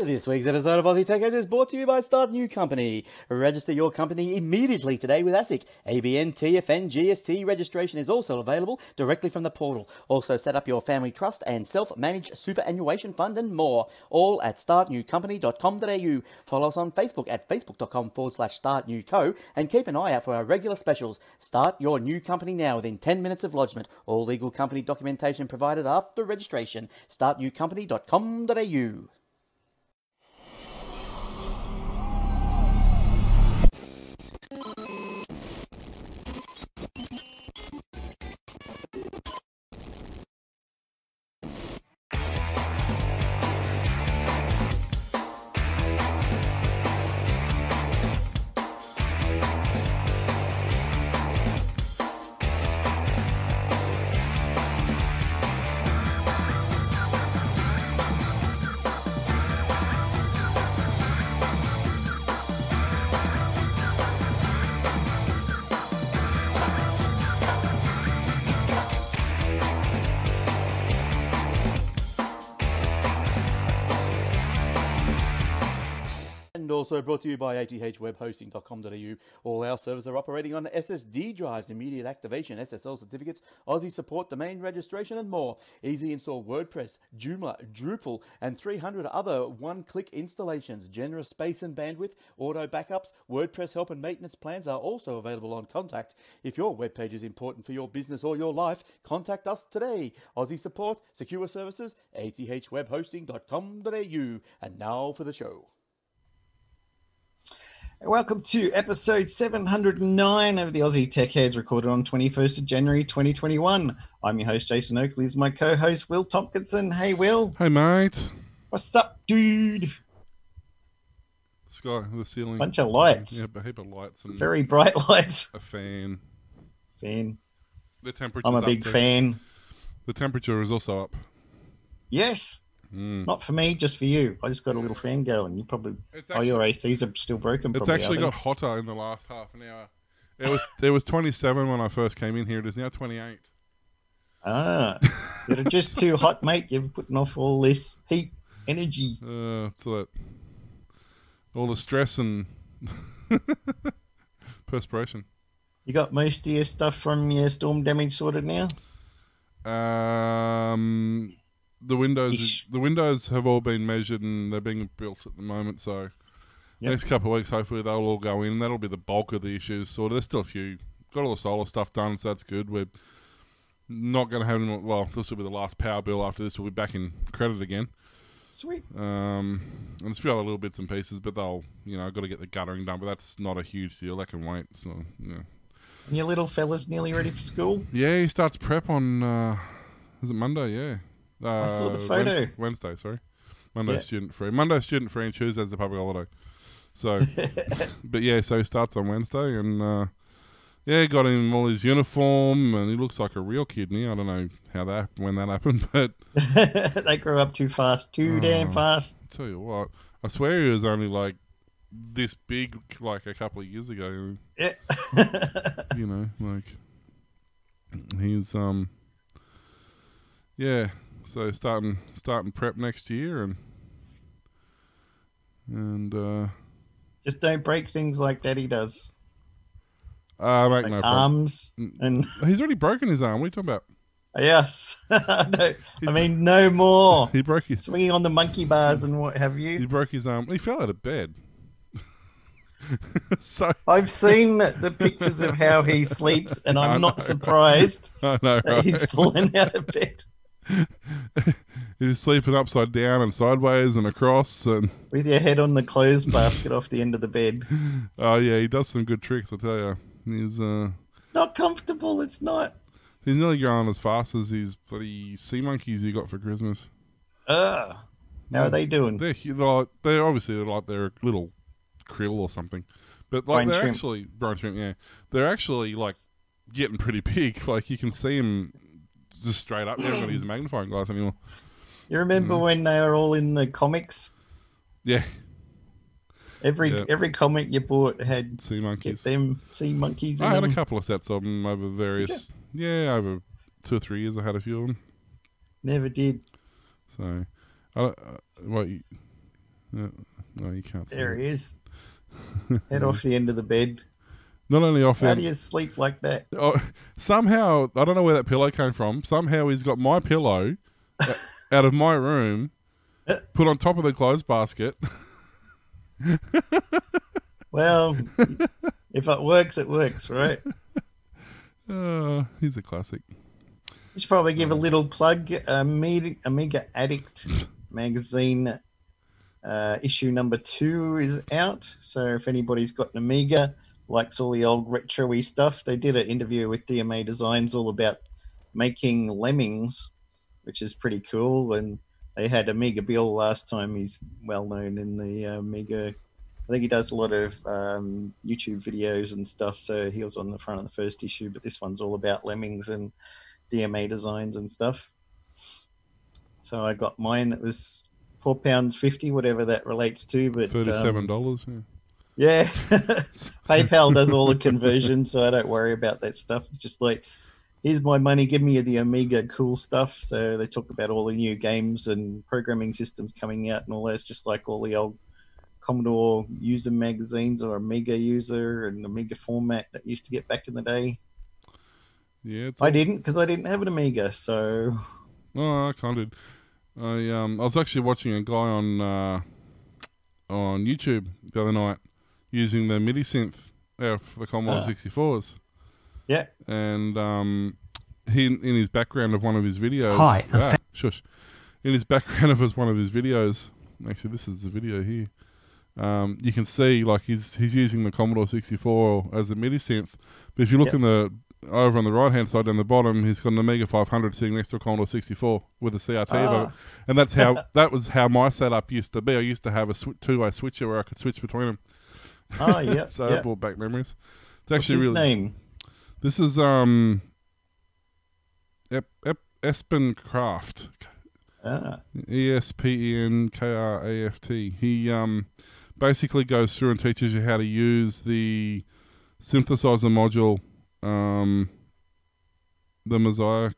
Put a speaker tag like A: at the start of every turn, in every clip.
A: This week's episode of Aussie Tech Heads is brought to you by Start New Company. Register your company immediately today with ASIC. ABN TFN GST registration is also available directly from the portal. Also set up your family trust and self-managed superannuation fund and more. All at startnewcompany.com.au. Follow us on Facebook at facebook.com forward slash startnewco and keep an eye out for our regular specials. Start your new company now within 10 minutes of lodgement. All legal company documentation provided after registration. Startnewcompany.com.au. also brought to you by athwebhosting.com.au. All our servers are operating on SSD drives, immediate activation, SSL certificates, Aussie support, domain registration, and more. Easy install WordPress, Joomla, Drupal, and 300 other one click installations. Generous space and bandwidth, auto backups, WordPress help and maintenance plans are also available on Contact. If your web page is important for your business or your life, contact us today. Aussie support, secure services, athwebhosting.com.au. And now for the show.
B: Welcome to episode 709 of the Aussie Tech Heads, recorded on 21st of January 2021. I'm your host, Jason Oakley. This is my co host, Will Tompkinson. Hey, Will.
C: Hey, mate.
B: What's up, dude?
C: Sky, the ceiling.
B: Bunch of lights.
C: Yeah, a heap of lights and
B: Very bright lights.
C: a fan.
B: Fan.
C: The temperature.
B: I'm a big fan.
C: The temperature is also up.
B: Yes.
C: Mm.
B: Not for me, just for you. I just got a little fan going. You probably.
C: It's
B: oh, your ACs are still broken.
C: It's
B: probably,
C: actually got hotter in the last half an hour. It was it was 27 when I first came in here. It is now 28.
B: Ah. You're just too hot, mate. You're putting off all this heat, energy.
C: Uh, that all the stress and perspiration.
B: You got most of your stuff from your storm damage sorted now?
C: Um, the windows
B: Ish.
C: the windows have all been measured and they're being built at the moment. So
B: Yep.
C: next couple of weeks, hopefully they'll all go in. That'll be the bulk of the issues. So there's still a few. Got all the solar stuff done, so that's good. We're not going to have any. Well, this will be the last power bill. After this, we'll be back in credit again.
B: Sweet.
C: Um, and there's a few other little bits and pieces, but they'll, you know, I've got to get the guttering done. But that's not a huge deal. That can wait. So yeah,
B: And your little fella's nearly ready for school?
C: yeah. He starts prep on. Uh, is it Monday? Yeah. Uh,
B: saw the photo.
C: Wednesday, sorry. Monday
B: Yeah.
C: student free. Monday student free, and Tuesday's the public holiday. So, but yeah, so he starts on Wednesday, and uh, yeah, got him all his uniform, and he looks like a real kid now. I don't know how that when that happened, but
B: they grew up too fast, too damn
C: Oh.
B: fast.
C: tell you what, I swear he was only like this big like a couple of years ago.
B: Yeah.
C: You know, like he's um, yeah. So starting starting prep next year, and and uh,
B: Just don't break things like Daddy does.
C: uh make
B: Like
C: no problem.
B: arms and
C: He's already broken his arm. What are you talking about?
B: yes. no, I mean no more.
C: He broke his
B: Swinging on the monkey bars and what have you.
C: he broke his arm. He fell out of bed. so
B: I've seen the, pictures of how he sleeps, and
C: I
B: I'm not
C: know.
B: surprised
C: I know,
B: that he's
C: right?
B: fallen out of bed
C: He's sleeping upside down and sideways and across, and
B: with your head on the clothes basket off the end of the bed.
C: oh yeah, he does some good tricks. I tell you, he's uh,
B: It's not comfortable. It's not.
C: he's nearly going as fast as these bloody sea monkeys he got for Christmas.
B: Ugh. How are they doing?
C: They're they're, like, they're obviously they're like they're little krill or something, but like
B: Brine
C: they're
B: shrimp.
C: actually brine shrimp. Yeah, they're actually like getting pretty big. Like you can see them just straight up. They're not going to use a magnifying glass anymore.
B: You remember
C: Mm.
B: when they were all in the comics?
C: Yeah,
B: Every
C: Yeah.
B: every comic you bought had
C: sea
B: get
C: monkeys.
B: them sea monkeys in
C: I had a couple of sets of them over various. Yeah, over two or three years. I had a few of them.
B: Never did.
C: So, I don't, uh, what? You, Yeah. No, you can't.
B: There
C: it.
B: he is. Head off the end of the bed.
C: Not only off
B: How
C: him,
B: do you sleep like that?
C: oh, somehow I don't know where that pillow came from. Somehow he's got my pillow o- out of my room, put on top of the clothes basket.
B: Well, if it works, it works, right?
C: Uh, he's a classic.
B: We should probably give a little plug. Amiga, Amiga Addict magazine uh, issue number two is out. So if anybody's got an Amiga, likes all the old retro-y stuff, they did an interview with DMA Designs all about making lemmings, which is pretty cool. And they had Amiga Bill last time. He's well known in the uh, Amiga. I think he does a lot of um, YouTube videos and stuff. So he was on the front of the first issue, but this one's all about lemmings and DMA designs and stuff. So I got mine. It was four pounds fifty, whatever that relates to. But um,
C: Thirty-seven dollars. yeah.
B: Yeah, PayPal does all the conversion, so I don't worry about that stuff. It's just like, here's my money, give me the Amiga cool stuff. So they talk about all the new games and programming systems coming out and all that. It's just like all the old Commodore user magazines or Amiga user and Amiga format that used to get back in the day.
C: Yeah, it's
B: I didn't because I didn't have an Amiga, so
C: Oh, I kind of did. I um I was actually watching a guy on uh, on YouTube the other night using the MIDI synth uh, for the Commodore
B: Ah.
C: 64s,
B: yeah.
C: and um he in his background of one of his videos.
D: Hi, and
C: ah, shush. In his background of his one of his videos, actually this is the video here. Um, you can see like he's he's using the Commodore 64 as a MIDI synth, but if you look
B: Yep.
C: in the over on the right hand side down the bottom, he's got an Amiga 500 sitting next to a Commodore 64 with a CRT above it.
B: Ah,
C: And that's how that was how my setup used to be. I used to have a sw- two-way switcher where I could switch between them.
B: oh, yeah.
C: So
B: yeah.
C: that brought back memories. It's actually What's
B: his
C: really.
B: name?
C: This is um. Ep, Ep, Espen Kraft.
B: Ah,
C: E S P E N K R A F T. He um basically goes through and teaches you how to use the synthesizer module, um, the MSSIAH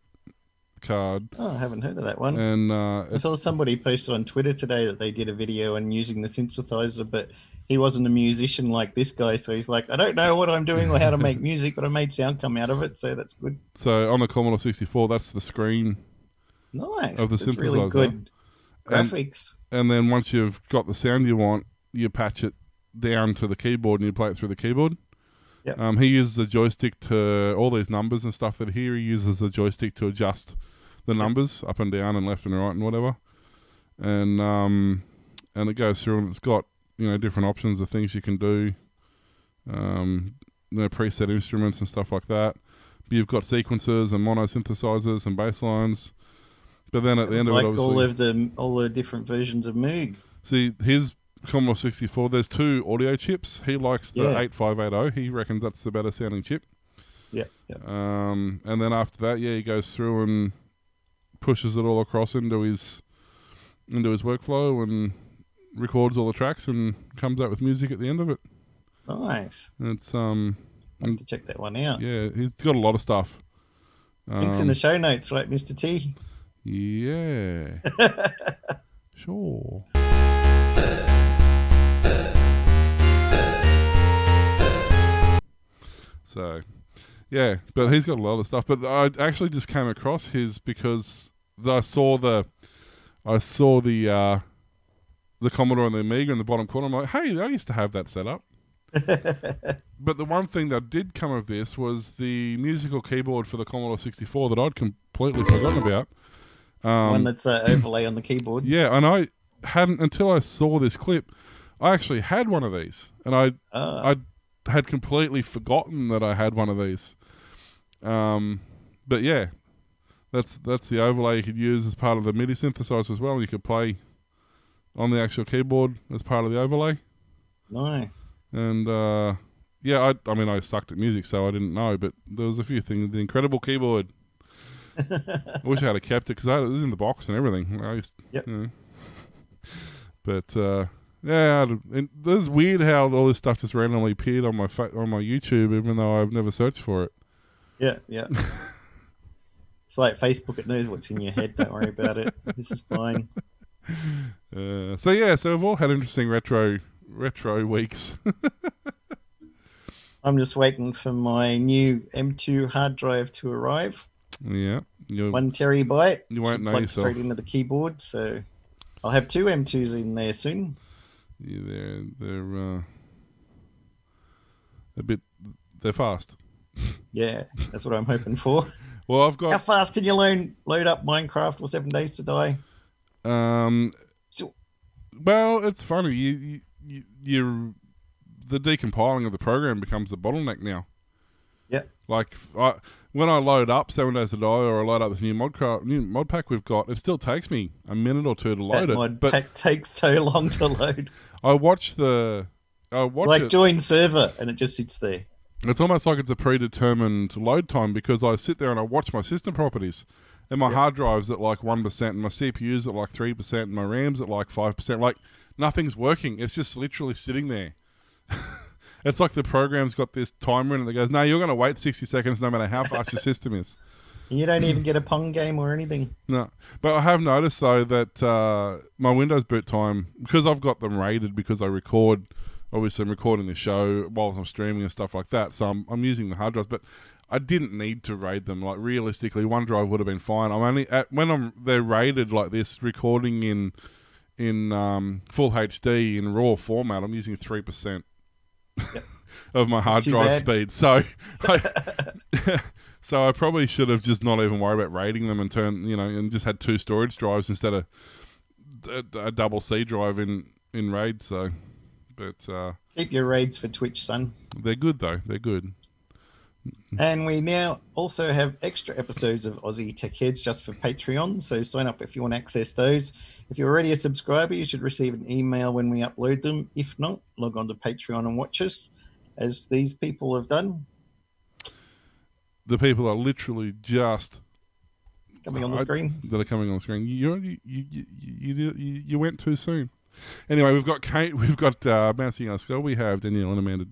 C: card,
B: oh, I haven't heard of that one.
C: and uh,
B: I saw somebody posted on Twitter today that they did a video and using the synthesizer, but he wasn't a musician like this guy, so he's like, I don't know what I'm doing or how to make music, but I made sound come out of it, so that's good.
C: so on the Commodore 64. That's the screen
B: Nice.
C: Of the
B: that's really
C: synthesizer.
B: good
C: And-
B: graphics.
C: and then once you've got the sound you want, you patch it down to the keyboard and you play it through the keyboard.
B: Yep.
C: Um, he uses a joystick to all these numbers and stuff that here he uses a joystick to adjust the numbers up and down and left and right and whatever. And um, and it goes through and it's got you know different options of things you can do, um, you know preset instruments and stuff like that. But you've got sequences and mono synthesizers and bass lines. But then at the end of it, obviously,
B: all of the all the different versions of Moog.
C: See, his Commodore 64, there's two audio chips. He likes the
B: Yeah.
C: 8580. He reckons that's the better sounding chip.
B: Yeah, yeah.
C: Um, and then after that, yeah, he goes through and pushes it all across into his into his workflow and records all the tracks and comes out with music at the end of it.
B: Nice.
C: It's um
B: I have to check that one out.
C: yeah, he's got a lot of stuff.
B: Links in
C: Um,
B: the show notes, right, Mr. T?
C: Yeah. sure. So, yeah, but he's got a lot of stuff. But I actually just came across his because I saw the, I saw the, uh, the Commodore and the Amiga in the bottom corner. I'm like, hey, I used to have that set up. but the one thing that did come of this was the musical keyboard for the Commodore 64 that I'd completely forgotten about. Um,
B: one that's uh, overlay on the keyboard.
C: yeah, and I hadn't until I saw this clip. I actually had one of these, and I
B: Ah,
C: I had completely forgotten that I had one of these. Um, but yeah, that's that's the overlay you could use as part of the MIDI synthesizer as well. You could play on the actual keyboard as part of the overlay,
B: nice.
C: and uh, yeah, I I mean I sucked at music, so I didn't know, but there was a few things. The incredible keyboard. I wish I had kept it because it was in the box and everything. I used,
B: Yep.
C: you know. But uh, yeah, it was weird how all this stuff just randomly appeared on my fa- on my YouTube, even though I've never searched for it.
B: Yeah, yeah. it's like Facebook, it knows what's in your head. Don't worry about it. This is fine.
C: Uh, so yeah, so we've all had interesting retro retro weeks.
B: I'm just waiting for my new M2 hard drive to arrive.
C: yeah,
B: One terabyte.
C: you won't know yourself.
B: straight into the keyboard. So I'll have two M2s in there soon.
C: Yeah, they're they're uh, a bit they're fast.
B: Yeah, that's what I'm hoping for.
C: Well, I've got.
B: How fast can you load load up Minecraft or Seven Days to Die?
C: um.
B: So-
C: Well, it's funny. You you you the decompiling of the program becomes a bottleneck now.
B: Yep.
C: Like I, when I load up Seven Days to Die or I load up this new mod new mod pack we've got, it still takes me a minute or two to load
B: That
C: it.
B: mod
C: but
B: pack takes so long to load.
C: I watch the I watch
B: like
C: it.
B: join server, and it just sits there.
C: It's almost like it's a predetermined load time because I sit there and I watch my system properties. And my hard drive's at like 1%, and my CPU's at like 3%, and my RAM's at like 5%. Like, nothing's working. It's just literally sitting there. it's like the program's got this timer in it that goes, no, you're going to wait 60 seconds no matter how fast your system is.
B: And you don't even get a Pong game or anything.
C: No. But I have noticed, though, that uh, my Windows boot time, because I've got them rated because I record, obviously, I'm recording the show whilst I'm streaming and stuff like that. So I'm, I'm using the hard drives. But I didn't need to raid them. Like, realistically, one drive would have been fine. I'm only, at, when I'm they're rated like this, recording in in um, full HD in RAW format, I'm using 3%. of my hard
B: Too
C: drive
B: bad.
C: speed, so I, so I probably should have just not even worried about rating them and turn, you know, and just had two storage drives instead of a, a double C drive in in RAID. So, but uh,
B: Keep your raids for Twitch, son.
C: they're good though. They're good.
B: And we now also have extra episodes of Aussie Tech Heads just for Patreon. So sign up if you want to access those. If you're already a subscriber, you should receive an email when we upload them. If not, log on to Patreon and watch us, as these people have done.
C: The people are literally just
B: Coming on the
C: I-
B: screen.
C: that are coming on the screen. You you you you, you, you, you went too soon. Anyway, we've got Kate, we've got uh, Bouncing our skull, we have Danielle and Amanda,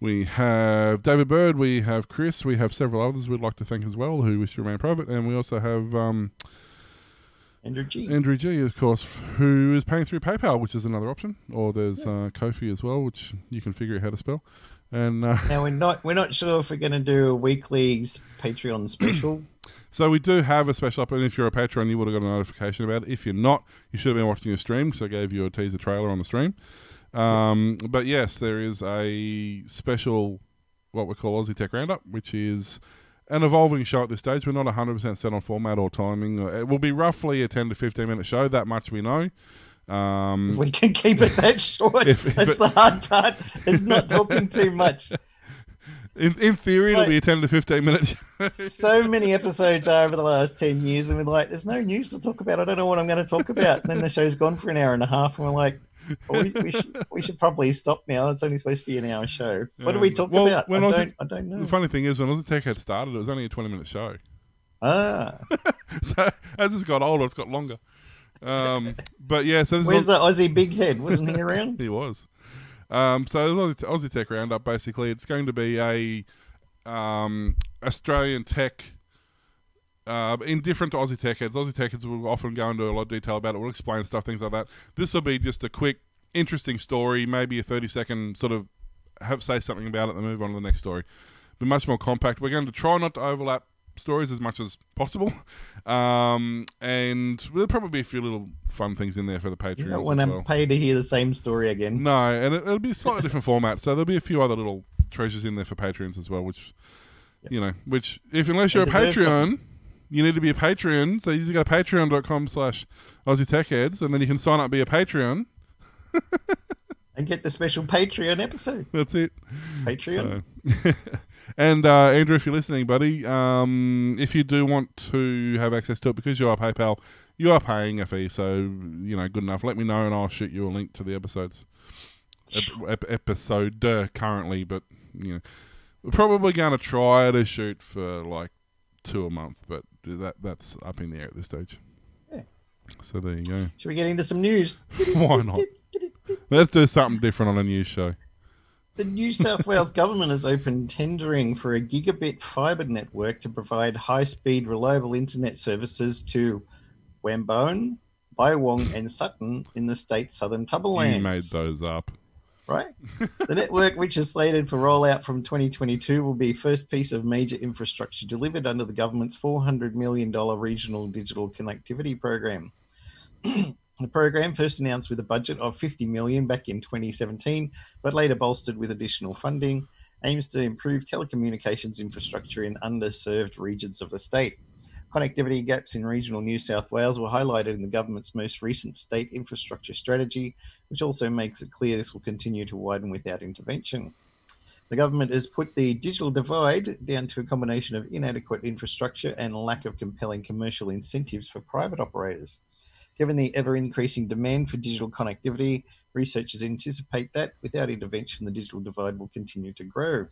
C: we have David Bird, we have Chris, we have several others we'd like to thank as well who wish to remain private, and we also have um,
B: Andrew G.
C: Andrew G, of course, who is paying through PayPal, which is another option, or there's uh, Ko-fi as well, which you can figure out how to spell. And uh,
B: Now we're not we're not sure if we're going to do a weekly Patreon special.
C: So we do have a special up, and if you're a patron, you would have got a notification about it. If you're not, you should have been watching a stream, so I gave you a teaser trailer on the stream. Um, but yes, there is a special, what we call Aussie Tech Roundup, which is an evolving show at this stage. We're not 100% set on format or timing. It will be roughly a 10 to 15 minute show, that much we know. Um,
B: we can keep it that short.
C: If- if
B: That's
C: it-
B: the hard part. It's not talking too much.
C: in, in theory, it'll be a 10 to 15 minutes.
B: So many episodes over the last ten years, and we're like, "There's no news to talk about. I don't know what I'm going to talk about." And then the show's gone for an hour and a half, and we're like, well, we, we, should, "We should probably stop now. It's only supposed to be an hour show. What do we
C: Um,
B: talk
C: well,
B: about? I
C: I was-
B: don't, I don't
C: the funny thing is, when Aussie Tech had started, it was only a 20 minute show.
B: Ah,
C: so as it's got older, it's got longer. Um, but yeah, so this
B: where's
C: is
B: the Aussie big head? Wasn't he around?
C: he was. Um, so Aussie, Aussie Tech Roundup, basically, it's going to be a um, Australian tech. Uh, indifferent to Aussie Tech Heads. Aussie Tech Heads will often go into a lot of detail about it. We'll explain stuff, things like that. This will be just a quick, interesting story, maybe a 30 second sort of have say something about it, then move on to the next story. Be much more compact. We're going to try not to overlap stories as much as possible. Um, and there'll probably be a few little fun things in there for the
B: You
C: Patreons
B: don't want to
C: well.
B: pay to hear the same story again.
C: No, and it, it'll be a slightly different format. So there'll be a few other little treasures in there for Patreons as well, which you know, which if unless you're a Patreon, you need to be a Patreon. So you just go to patreon.com slash Aussie Tech Heads and then you can sign up be a Patreon.
B: And get the special Patreon episode.
C: That's it.
B: Patreon.
C: So, and uh, Andrew, if you're listening, buddy, um, if you do want to have access to it because you are PayPal, you are paying a fee. So you know, good enough. Let me know, and I'll shoot you a link to the episodes. Ep- ep- episode uh, currently, but you know, we're probably going to try to shoot for like two a month, but that that's up in the air at this stage.
B: Yeah.
C: So there you go.
B: Should we get into some news?
C: Why not? Let's do something different on a news show.
B: The New South Wales government has opened tendering for a gigabit fibre network to provide high speed, reliable internet services to Wamboin, Bywong, and Sutton in the state's southern
C: You made those up.
B: right? the network, which is slated for rollout from 2022, will be first piece of major infrastructure delivered under the government's $400 million regional digital connectivity program. the program first announced with a budget of 50 million back in 2017, but later bolstered with additional funding, aims to improve telecommunications infrastructure in underserved regions of the state. Connectivity gaps in regional New South Wales were highlighted in the government's most recent state infrastructure strategy, which also makes it clear this will continue to widen without intervention. The government has put the digital divide down to a combination of inadequate infrastructure and lack of compelling commercial incentives for private operators. Given the ever increasing demand for digital connectivity, researchers anticipate that without intervention, the digital divide will continue to grow.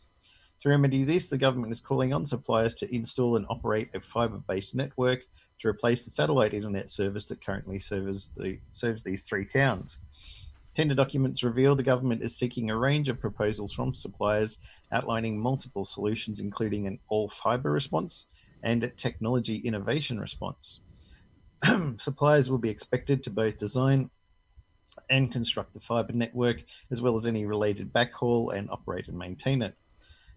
B: To remedy this, the government is calling on suppliers to install and operate a fiber based network to replace the satellite internet service that currently serves, the, serves these three towns. Tender documents reveal the government is seeking a range of proposals from suppliers outlining multiple solutions, including an all fiber response and a technology innovation response. suppliers will be expected to both design and construct the fiber network, as well as any related backhaul and operate and maintain it.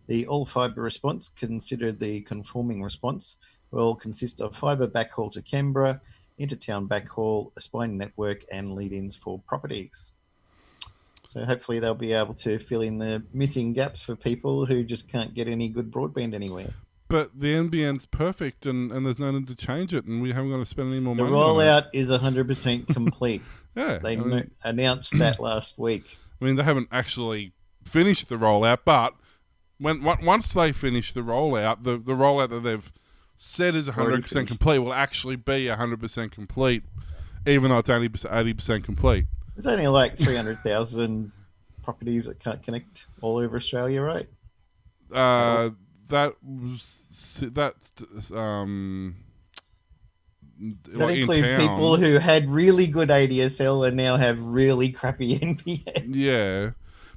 B: The all fiber response, considered the conforming response, will consist of fiber backhaul to Canberra, intertown backhaul, a spine network, and lead ins for properties. So hopefully they'll be able to fill in the missing gaps for people who just can't get any good broadband anywhere.
C: But the NBN's perfect, and, and there's no need to change it, and we haven't got to spend any more
B: The
C: money. The
B: rollout is 100% complete.
C: Yeah,
B: they
C: I mean,
B: announced that last week.
C: I mean, they haven't actually finished the rollout, but when once they finish the rollout, the the rollout that they've said is 100 percent complete will actually be 100 percent complete, even though it's only 80 percent complete.
B: There's only like 300,000 properties that can't connect all over Australia, right?
C: Uh, that was that's um.
B: That
C: like
B: include
C: town.
B: people who had really good ADSL and now have really crappy NBN?
C: Yeah,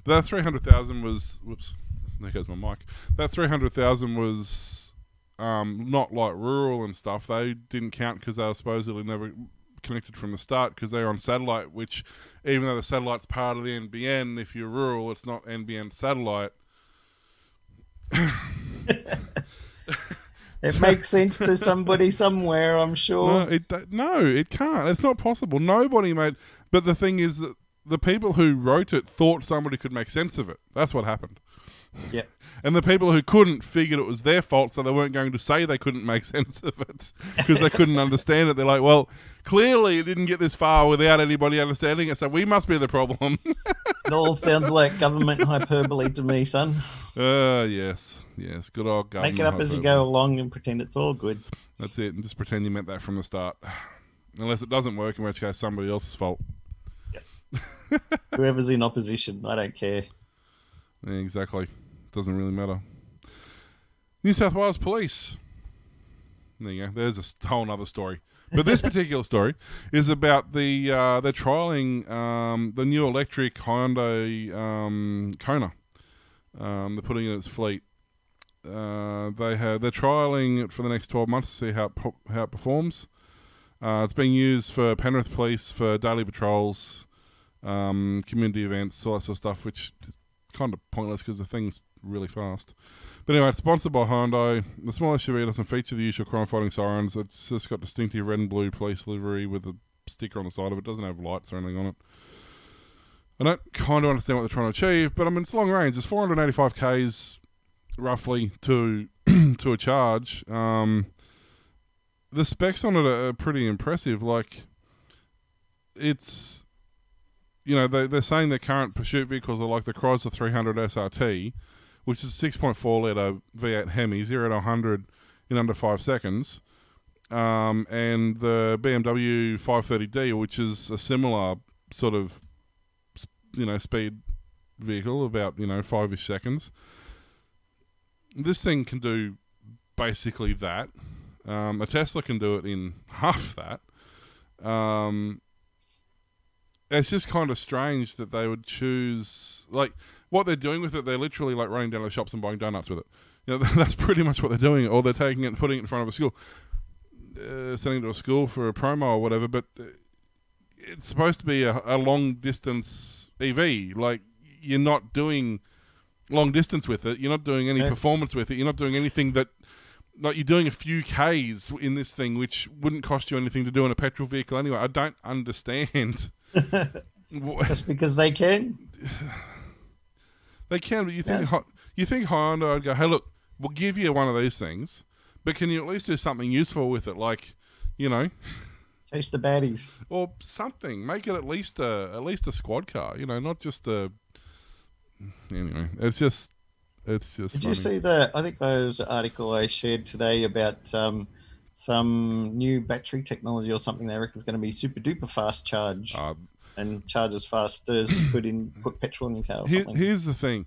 C: but that three hundred thousand was. Whoops, there goes my mic. That three hundred thousand was um, not like rural and stuff. They didn't count because they were supposedly never connected from the start because they're on satellite. Which, even though the satellite's part of the NBN, if you're rural, it's not NBN satellite.
B: It makes sense to somebody somewhere, I'm
C: No,
B: sure.
C: it no, it can't. It's not possible. Nobody made. But the thing is, that the people who wrote it thought somebody could make sense of it. That's what happened.
B: Yeah.
C: And the people who couldn't figured it was their fault, so they weren't going to say they couldn't make sense of it because they couldn't understand it. They're like, well, clearly it didn't get this far without anybody understanding it, so we must be the problem.
B: It all sounds like government hyperbole to me, son.
C: uh, yes, yes, good old government.
B: Make it up as you go along and pretend it's all good.
C: That's it, and just pretend you meant that from the start. Unless it doesn't work, in which case somebody else's fault.
B: Whoever's in opposition, I don't care.
C: Yeah, exactly. Doesn't really matter. New South Wales Police. There you go. There's a whole other story. But this particular story is about the uh, they're trialing um, the new electric Hyundai um, Kona. Um, they're putting it in its fleet. Uh, they have they're trialing it for the next twelve months to see how it, po- how it performs. Uh, it's being used for Penrith Police for daily patrols, um, community events, all that sort of stuff, which is kind of pointless because the thing's really fast. But anyway, it's sponsored by Hyundai. The small SUV doesn't feature the usual crime-fighting sirens. It's just got distinctive red and blue police livery with a sticker on the side of it. It doesn't have lights or anything on it. I don't kind of understand what they're trying to achieve, but I mean it's long range. It's 485 k's roughly to to a charge. Um, the specs on it are, are pretty impressive. Like it's you know they they're saying their current pursuit vehicles are like the Chrysler 300 SRT, which is a 6.4 liter V8 Hemi, zero to 100 in under five seconds. Um, and the BMW 530D, which is a similar sort of, you know, speed vehicle, about you know five-ish seconds. This thing can do basically that. Um, a Tesla can do it in half that. Um, it's just kind of strange that they would choose like what they're doing with it. They're literally like running down the shops and buying donuts with it. You know, that's pretty much what they're doing. Or they're taking it and putting it in front of a school, uh, sending it to a school for a promo or whatever. But uh, it's supposed to be a, a long distance EV. Like you're not doing long distance with it. You're not doing any
B: Yeah.
C: performance with it. You're not doing anything that. Like you're doing a few k's in this thing, which wouldn't cost you anything to do in a petrol vehicle anyway. I don't understand.
B: Just because they can.
C: They can, but you think
B: Yes.
C: You think Honda would go, hey, look, we'll give you one of these things, but can you at least do something useful with it, like, you know,
B: Chase the baddies.
C: or something? Make it at least a at least a squad car, you know, not just a. Anyway, it's just it's just.
B: Did
C: funny.
B: you see the? I think there was an article I shared today about um, some new battery technology or something. They reckon is going to be super duper fast charge
C: Uh,
B: and charge as fast as you put in put petrol in your car.
C: Here, here's the thing: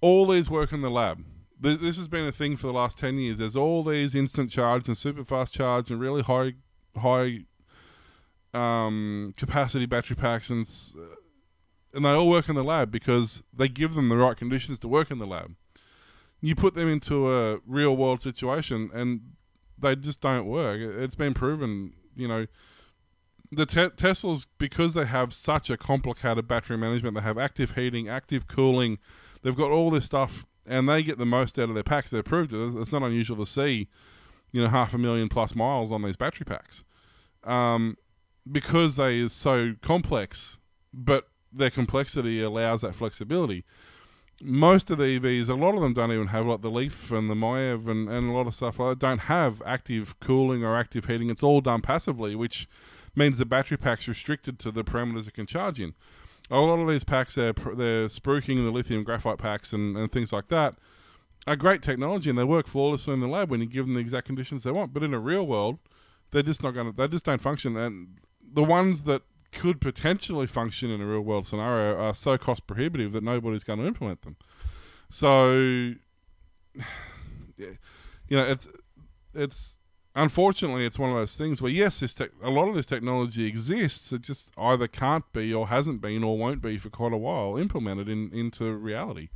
C: all these work in the lab. This, this has been a thing for the last ten years. There's all these instant charge and super fast charge and really high high um, capacity battery packs, and s- and they all work in the lab because they give them the right conditions to work in the lab. You put them into a real world situation, and they just don't work. It's been proven, you know. The te- Teslas, because they have such a complicated battery management, they have active heating, active cooling, they've got all this stuff, and they get the most out of their packs. They've proved it. It's- not unusual to see, you know, half a million plus miles on these battery packs, um, because they is so complex, but their complexity allows that flexibility. Most of the EVs, a lot of them don't even have like the Leaf and the MiEV and, and a lot of stuff like that don't have active cooling or active heating. It's all done passively, which means the battery pack's restricted to the parameters it can charge in. A lot of these packs, they're, they're spruiking the lithium graphite packs and, and things like that, are great technology and they work flawlessly in the lab when you give them the exact conditions they want. But in a real world, they're just not going to, they just don't function. And the ones that could potentially function in a real world scenario are so cost prohibitive that nobody's going to implement them. So, yeah, you know, it's, it's, unfortunately, it's one of those things where yes, this tech a lot of this technology exists. It just either can't be or hasn't been or won't be for quite a while implemented in, into reality.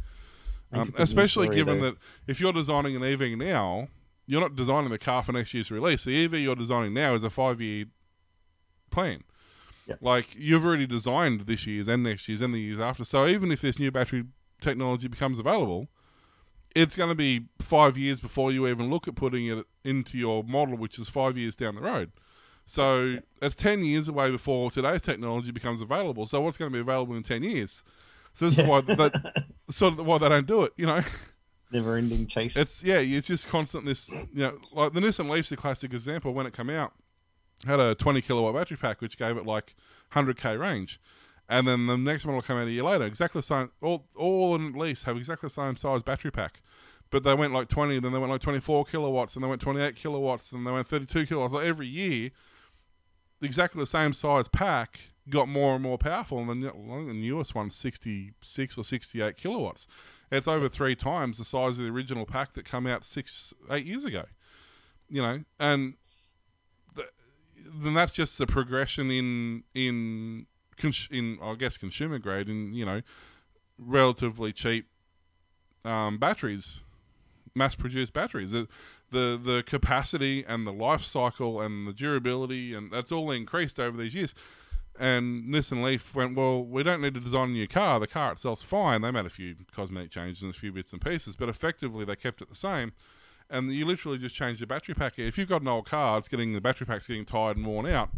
C: Um,
B: a good news
C: especially given
B: though.
C: that if you're designing an EV now, you're not designing the car for next year's release. The EV you're designing now is a five year plan.
B: Yep.
C: Like you've already designed this year's and next year's and the years after. So even if this new battery technology becomes available, it's going to be five years before you even look at putting it into your model, which is five years down the road. So that's 10 years away before today's technology becomes available. So what's going to be available in 10 years? So this is why that sort of why they don't do it, you know.
B: Never ending chase.
C: It's yeah, it's just constant this you know, like the Nissan Leaf's a classic example when it came out. Had a 20 kilowatt battery pack which gave it like 100k range. And then the next model come out a year later, exactly the same. All all in Leafs have exactly the same size battery pack, but they went like 20, then they went like 24 kilowatts, and they went 28 kilowatts, and they went 32 kilowatts. Like every year, exactly the same size pack got more and more powerful. And the, the newest one's 66 or 68 kilowatts. It's over three times the size of the original pack that came out six, eight years ago. You know, and then that's just the progression in in in I guess consumer grade in you know relatively cheap um, batteries, mass produced batteries. The, the the capacity and the life cycle and the durability and that's all increased over these years. And Nissan Leaf went, well, we don't need to design a new car. The car itself's fine. They made a few cosmetic changes and a few bits and pieces, but effectively they kept it the same. And you literally just change the battery pack. If you've got an old car, it's getting the battery pack's getting tired and worn out.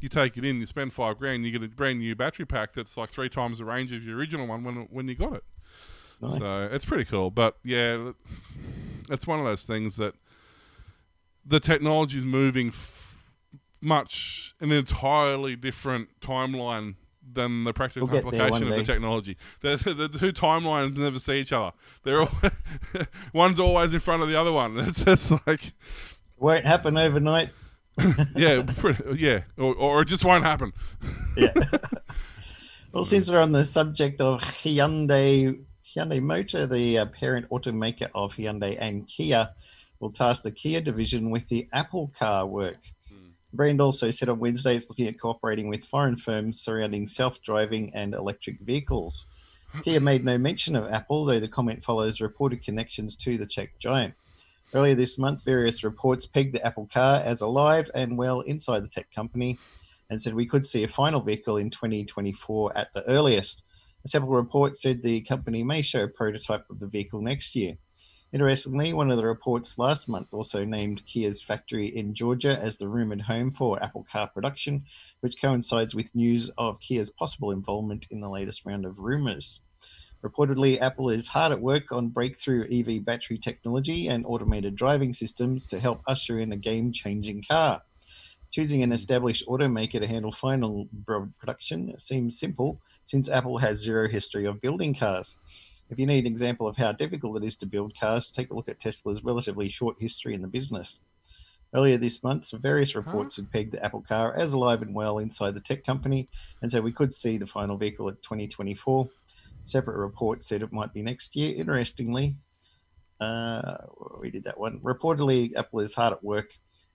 C: You take it in, you spend five grand, you get a brand new battery pack that's like three times the range of your original one when when you got it.
B: Nice.
C: So it's pretty cool. But yeah, it's one of those things that the technology is moving f- much an entirely different timeline than the practical
B: We'll
C: application of the technology. The, the, the two timelines never see each other. They're all one's always in front of the other one. It's just like
B: Won't happen overnight.
C: yeah, pretty, yeah, or, or it just won't happen.
B: Yeah. well, since we're on the subject of Hyundai, Hyundai Motor, the uh, parent automaker of Hyundai and Kia, will task the Kia division with the Apple Car work. The brand also said on Wednesday it's looking at cooperating with foreign firms surrounding self-driving and electric vehicles. Kia made no mention of Apple, though the comment follows reported connections to the Czech giant. Earlier this month, various reports pegged the Apple Car as alive and well inside the tech company, and said we could see a final vehicle in 2024 at the earliest. A several report said the company may show a prototype of the vehicle next year. Interestingly, one of the reports last month also named Kia's factory in Georgia as the rumored home for Apple car production, which coincides with news of Kia's possible involvement in the latest round of rumors. Reportedly, Apple is hard at work on breakthrough EV battery technology and automated driving systems to help usher in a game changing car. Choosing an established automaker to handle final production seems simple since Apple has zero history of building cars. If you need an example of how difficult it is to build cars, take a look at Tesla's relatively short history in the business. Earlier this month, various reports huh? had pegged the Apple car as alive and well inside the tech company, and so we could see the final vehicle at 2024. Separate report said it might be next year. Interestingly, uh, we did that one. Reportedly, Apple is hard at work,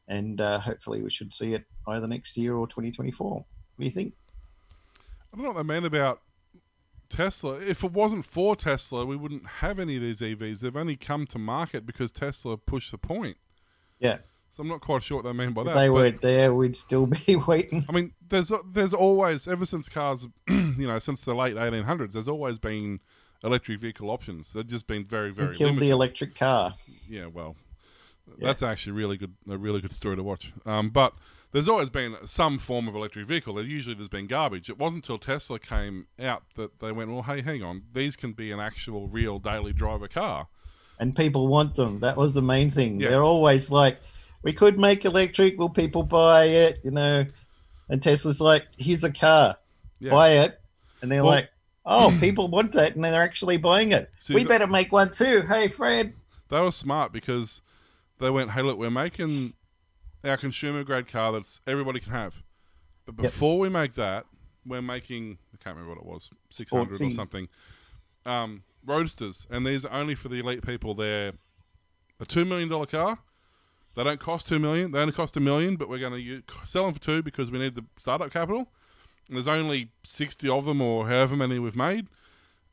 B: and uh, hopefully, we should see it either next year or 2024. What do you think?
C: I don't know what they mean about Tesla. If it wasn't for Tesla, we wouldn't have any of these EVs. They've only come to market because Tesla pushed the point.
B: Yeah.
C: I'm not quite sure what they mean by
B: if
C: that.
B: they weren't there, we'd still be waiting.
C: I mean, there's there's always ever since cars, you know, since the late 1800s, there's always been electric vehicle options. They've just been very very.
B: Killed
C: limited.
B: the electric car.
C: Yeah, well, yeah. that's actually really good. A really good story to watch. Um, but there's always been some form of electric vehicle. Usually there's been garbage. It wasn't until Tesla came out that they went, well, hey, hang on, these can be an actual, real daily driver car.
B: And people want them. That was the main thing.
C: Yeah.
B: They're always like, we could make electric. Will people buy it? You know, and Tesla's like, here's a car, yeah. buy it, and they're well, like, oh, people want that, and they're actually buying it. So we better make one too. Hey, Fred.
C: They were smart because they went, hey, look, we're making our consumer grade car that's everybody can have. But before yep. we make that, we're making I can't remember what it was, six hundred or something. Um, roadsters, and these are only for the elite people. They're a two million dollar car. They don't cost two million. They only cost a million, but we're going to sell them for two because we need the startup capital. And there's only sixty of them, or however many we've made.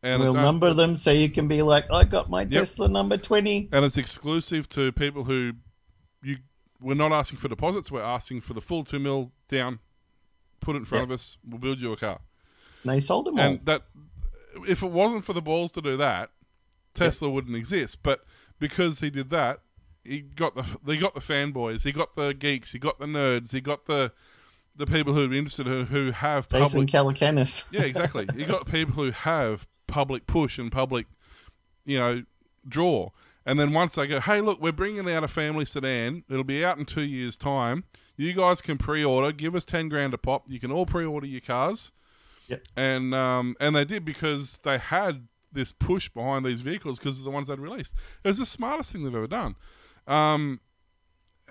B: And we'll number them so you can be like, I got my yep. Tesla number twenty.
C: And it's exclusive to people who you we're not asking for deposits. We're asking for the full two mil down. Put it in front yep. of us. We'll build you a car.
B: And they sold them
C: and
B: all.
C: that, if it wasn't for the balls to do that, Tesla yep. wouldn't exist. But because he did that, he got the he got the fanboys, he got the geeks, he got the nerds, he got the the people who are interested who, who have
B: Jason
C: public.
B: Calacanis.
C: yeah, exactly. he got people who have public push and public, you know, draw. And then once they go, hey, look, we're bringing out a family sedan. It'll be out in two years' time. You guys can pre-order. Give us ten grand a pop. You can all pre-order your cars.
B: Yep.
C: And um, and they did because they had this push behind these vehicles because of the ones they'd released. It was the smartest thing they've ever done. Um,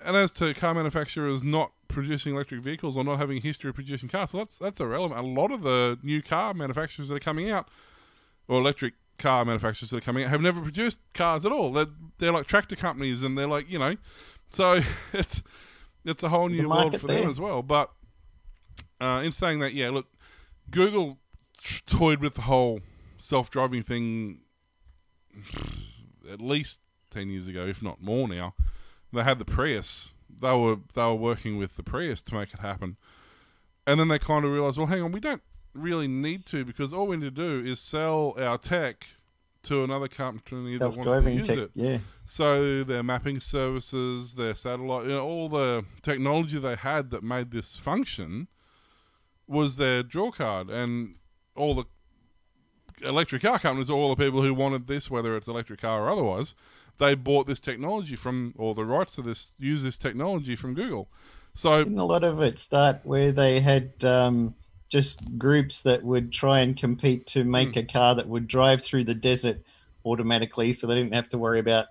C: and as to car manufacturers not producing electric vehicles or not having a history of producing cars, well, that's that's irrelevant. A lot of the new car manufacturers that are coming out, or electric car manufacturers that are coming out have never produced cars at all. They're, they're like tractor companies, and they're like you know, so it's it's a whole new world for there. them as well. But uh, in saying that, yeah, look, Google toyed with the whole self-driving thing at least ten years ago, if not more now. They had the Prius. They were they were working with the Prius to make it happen, and then they kind of realized, well, hang on, we don't really need to because all we need to do is sell our tech to another company that wants to use
B: tech,
C: it.
B: Yeah.
C: So their mapping services, their satellite, you know, all the technology they had that made this function was their draw card, and all the electric car companies, all the people who wanted this, whether it's electric car or otherwise, they bought this technology from, or the rights to this, use this technology from Google. So
B: Didn't a lot of it start where they had um, just groups that would try and compete to make mm. a car that would drive through the desert automatically, so they didn't have to worry about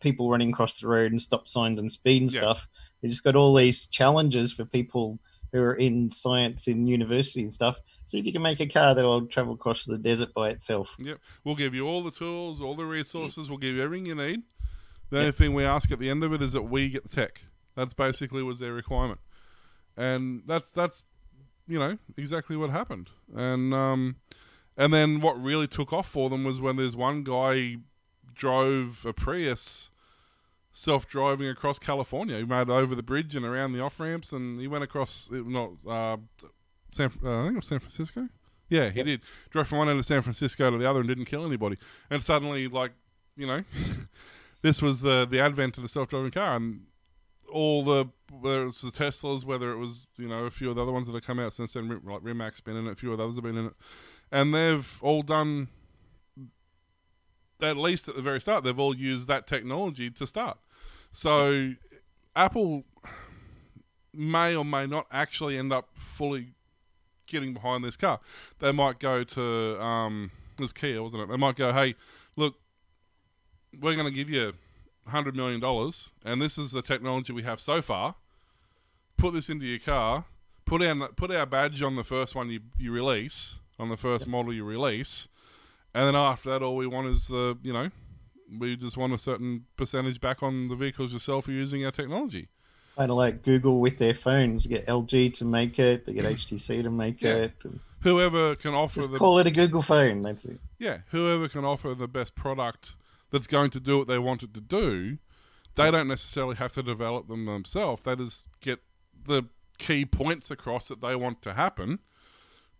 B: people running across the road and stop signs and speed and yeah. stuff. They just got all these challenges for people who are in science in university and stuff. See if you can make a car that'll travel across the desert by itself.
C: Yep. We'll give you all the tools, all the resources, we'll give you everything you need. The yep. only thing we ask at the end of it is that we get the tech. That's basically was their requirement. And that's that's you know exactly what happened. And um, and then what really took off for them was when there's one guy drove a Prius self-driving across California. He made it over the bridge and around the off ramps, and he went across not uh, San. Uh, I think it was San Francisco. Yeah, he
B: Yep.
C: did. Drove from one end of San Francisco to the other and didn't kill anybody. And suddenly, like you know, this was the the advent of the self-driving car, and all the whether it was the Teslas, whether it was you know a few of the other ones that have come out since then, like Rimac been in it, a few of the others have been in it, and they've all done. At least at the very start, they've all used that technology to start. So, Apple may or may not actually end up fully getting behind this car. They might go to um, it was Kia, wasn't it? They might go, "Hey, look, we're going to give you hundred million dollars, and this is the technology we have so far. Put this into your car. Put our put our badge on the first one you, you release, on the first model you release, and then after that, all we want is the you know, we just want a certain percentage back on the vehicles yourself for using our technology.
B: Kind of like Google with their phones. Get LG to make it. They get mm-hmm. HTC to make
C: Yeah.
B: it.
C: Whoever can offer
B: Just
C: the
B: call it a Google phone. That's it.
C: Yeah, whoever can offer the best product that's going to do what they want it to do, they don't necessarily have to develop them themselves. They just get the key points across that they want to happen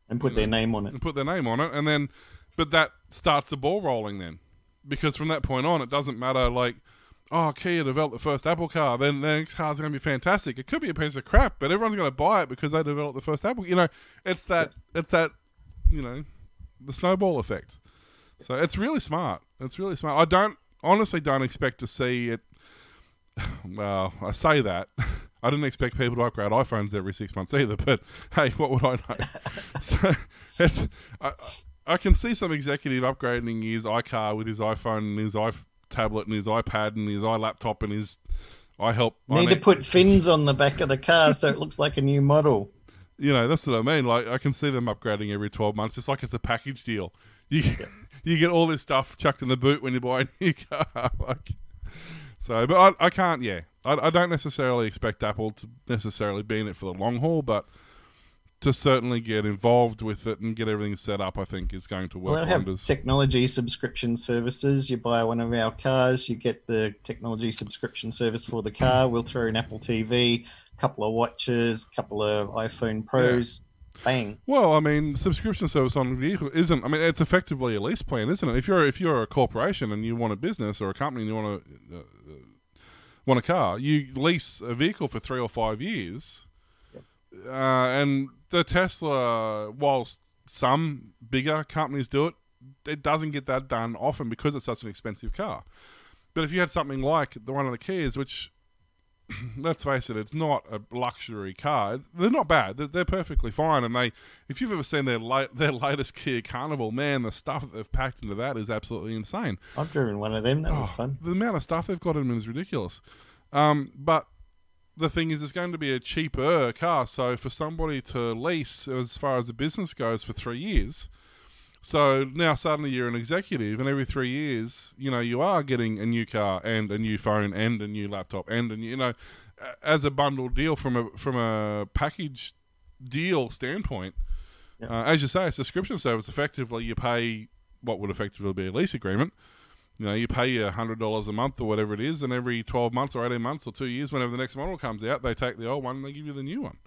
B: And put their name on it.
C: and put their name on it, and then, but that starts the ball rolling then, because from that point on, it doesn't matter like. Oh, Kia developed the first Apple car. Then the next car's going to be fantastic. It could be a piece of crap, but everyone's going to buy it because they developed the first Apple. You know, it's that. It's that. You know, the snowball effect. So it's really smart. It's really smart. I don't honestly don't expect to see it. Well, I say that. I didn't expect people to upgrade iPhones every six months either. But hey, what would I know? so it's I, I can see some executive upgrading his iCar with his iPhone and his iTablet and his iPad and his iLaptop and his iHelp. I
B: Need to put fins on the back of the car so it looks like a new model.
C: you know, that's what I mean. Like, I can see them upgrading every twelve months, just like it's a package deal. You you get all this stuff chucked in the boot when you buy a new car. like, so, but I, I can't. Yeah, I, I don't necessarily expect Apple to necessarily be in it for the long haul, but to certainly get involved with it and get everything set up, I think is going to
B: Well,
C: work
B: they have technology subscription services. You buy one of our cars, you get the technology subscription service for the car. We'll throw in Apple TV, a couple of watches, a couple of iPhone Pros. Bang.
C: Well, I mean, subscription service on vehicle isn't. I mean, it's effectively a lease plan, isn't it? If you're if you're a corporation and you want a business or a company and you want a uh, uh, want a car, you lease a vehicle for three or five years. Uh, and the Tesla, whilst some bigger companies do it, it doesn't get that done often because it's such an expensive car. But if you had something like the one of the Kias, which let's face it, it's not a luxury car. They're not bad. They're, they're perfectly fine. And they, if you've ever seen their late, their latest Kia Carnival, man, the stuff that they've packed into that is absolutely insane.
B: I've driven one of them. That was
C: Oh,
B: fun.
C: The amount of stuff they've got in them is ridiculous. Um, but the thing is, it's going to be a cheaper car. So for somebody to lease, as far as the business goes, for three years. So now suddenly you're an executive, and every three years, you know, you are getting a new car and a new phone and a new laptop and a new, you know, as a bundle deal from a from a package deal standpoint.
B: Yeah.
C: Uh, as you say, a subscription service. Effectively, you pay what would effectively be a lease agreement. You know, you pay a hundred dollars a month or whatever it is, and every twelve months or eighteen months or two years, whenever the next model comes out, they take the old one and they give you the new one.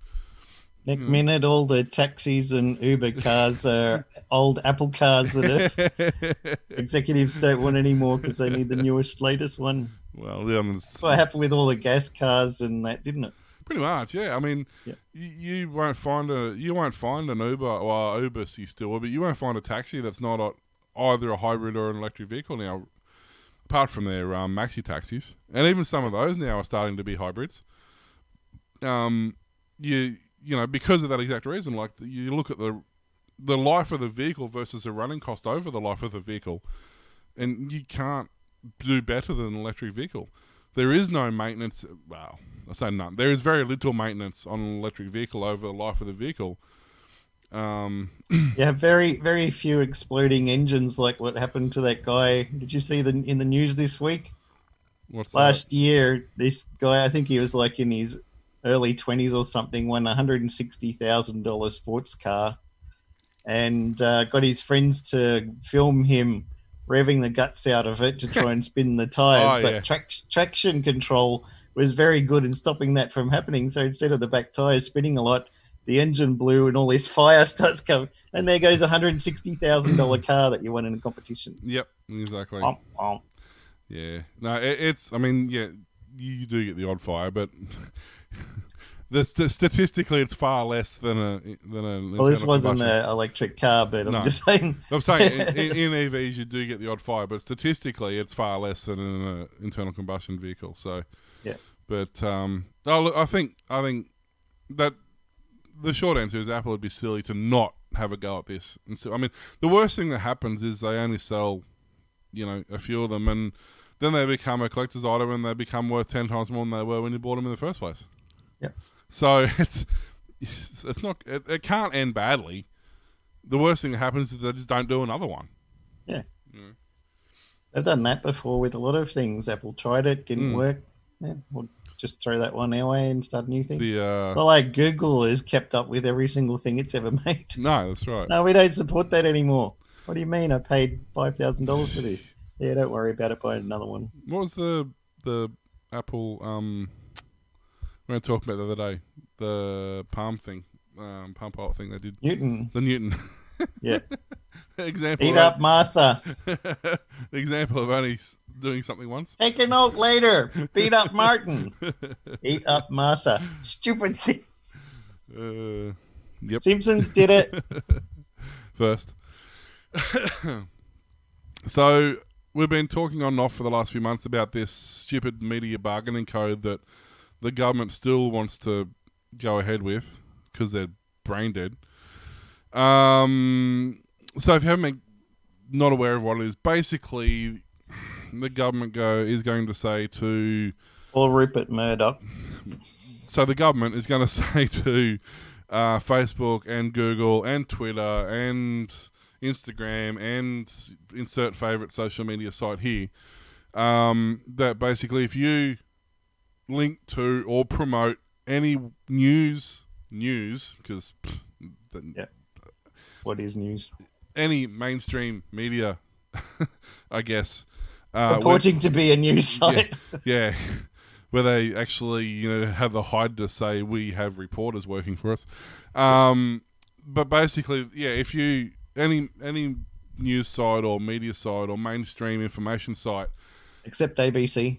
B: Next
C: Hmm.
B: minute, all the taxis and Uber cars are old Apple cars that are executives don't want anymore because they need the newest, latest one.
C: well, yeah, it's-
B: That's what happened with all the gas cars and that, didn't it?
C: pretty much, yeah. I mean,
B: Yeah.
C: you, you won't find a you won't find an Uber or Uber you still, will, but you won't find a taxi that's not a, either a hybrid or an electric vehicle now. Apart from their um, maxi taxis, and even some of those now are starting to be hybrids. Um, you you know because of that exact reason, like you look at the the life of the vehicle versus the running cost over the life of the vehicle, and you can't do better than an electric vehicle. There is no maintenance. Well, I say none. There is very little maintenance on an electric vehicle over the life of the vehicle. Um,
B: have very, very few exploding engines like what happened to that guy. Did you see the in the news this week?
C: what's that?
B: Last year, this guy, I think he was like in his early 20s or something, won a $160,000 sports car and uh, got his friends to film him revving the guts out of it to try and spin the tires.
C: Oh,
B: but
C: yeah.
B: trac- traction control was very good in stopping that from happening. So instead of the back tires spinning a lot, the engine blew and all this fire starts coming. And there goes a $160,000 car that you won in a competition.
C: Yep, exactly.
B: Womp, womp.
C: Yeah, no, it, it's. I mean, yeah, you do get the odd fire, but the st- statistically, it's far less than a than a.
B: Well, this wasn't an electric car, but I'm
C: No.
B: just saying.
C: I'm saying in, in, in EVs you do get the odd fire, but statistically it's far less than in an internal combustion vehicle. So,
B: Yeah.
C: But um, oh, look, I think I think that the short answer is Apple would be silly to not have a go at this. And so, I mean, the worst thing that happens is they only sell, you know, a few of them, and then they become a collector's item, and they become worth ten times more than they were when you bought them in the first place.
B: Yeah.
C: So it's it's not it, it can't end badly. The worst thing that happens is they just don't do another one. Yeah.
B: They've done that before with a lot of things. Apple tried it, didn't
C: Mm.
B: work. Yeah, we'll just throw that one away and start a new thing.
C: The uh,
B: Not like Google is kept up with every single thing it's ever made.
C: no, that's right.
B: No, we don't support that anymore. What do you mean? I paid five thousand dollars for this. Yeah, don't worry about it. Buy another one.
C: What was the the Apple um we were talking about the other day? The Palm thing, um, Palm Pilot thing they did.
B: Newton.
C: The Newton
B: Yeah.
C: example.
B: Beat
C: of-
B: up Martha.
C: the example of only doing something once.
B: Take a note later. Beat up Martin. Eat up Martha. Stupid thing.
C: Uh, yep.
B: Simpsons did it.
C: First. so we've been talking on and off for the last few months about this stupid media bargaining code that the government still wants to go ahead with because they're brain dead. Um, so if you haven't been not aware of what it is, basically the government go is going to say to
B: Or Rupert Murdoch.
C: so the government is going to say to uh, Facebook and Google and Twitter and Instagram and insert favorite social media site here um, that basically if you link to or promote any news news because
B: Yeah. What is news?
C: any mainstream media I guess uh, with-
B: Purporting to be a news site.
C: yeah, where they actually you know have the hide to say we have reporters working for us. Um, but basically, yeah, if you any any news site or media site or mainstream information site,
B: Except ABC.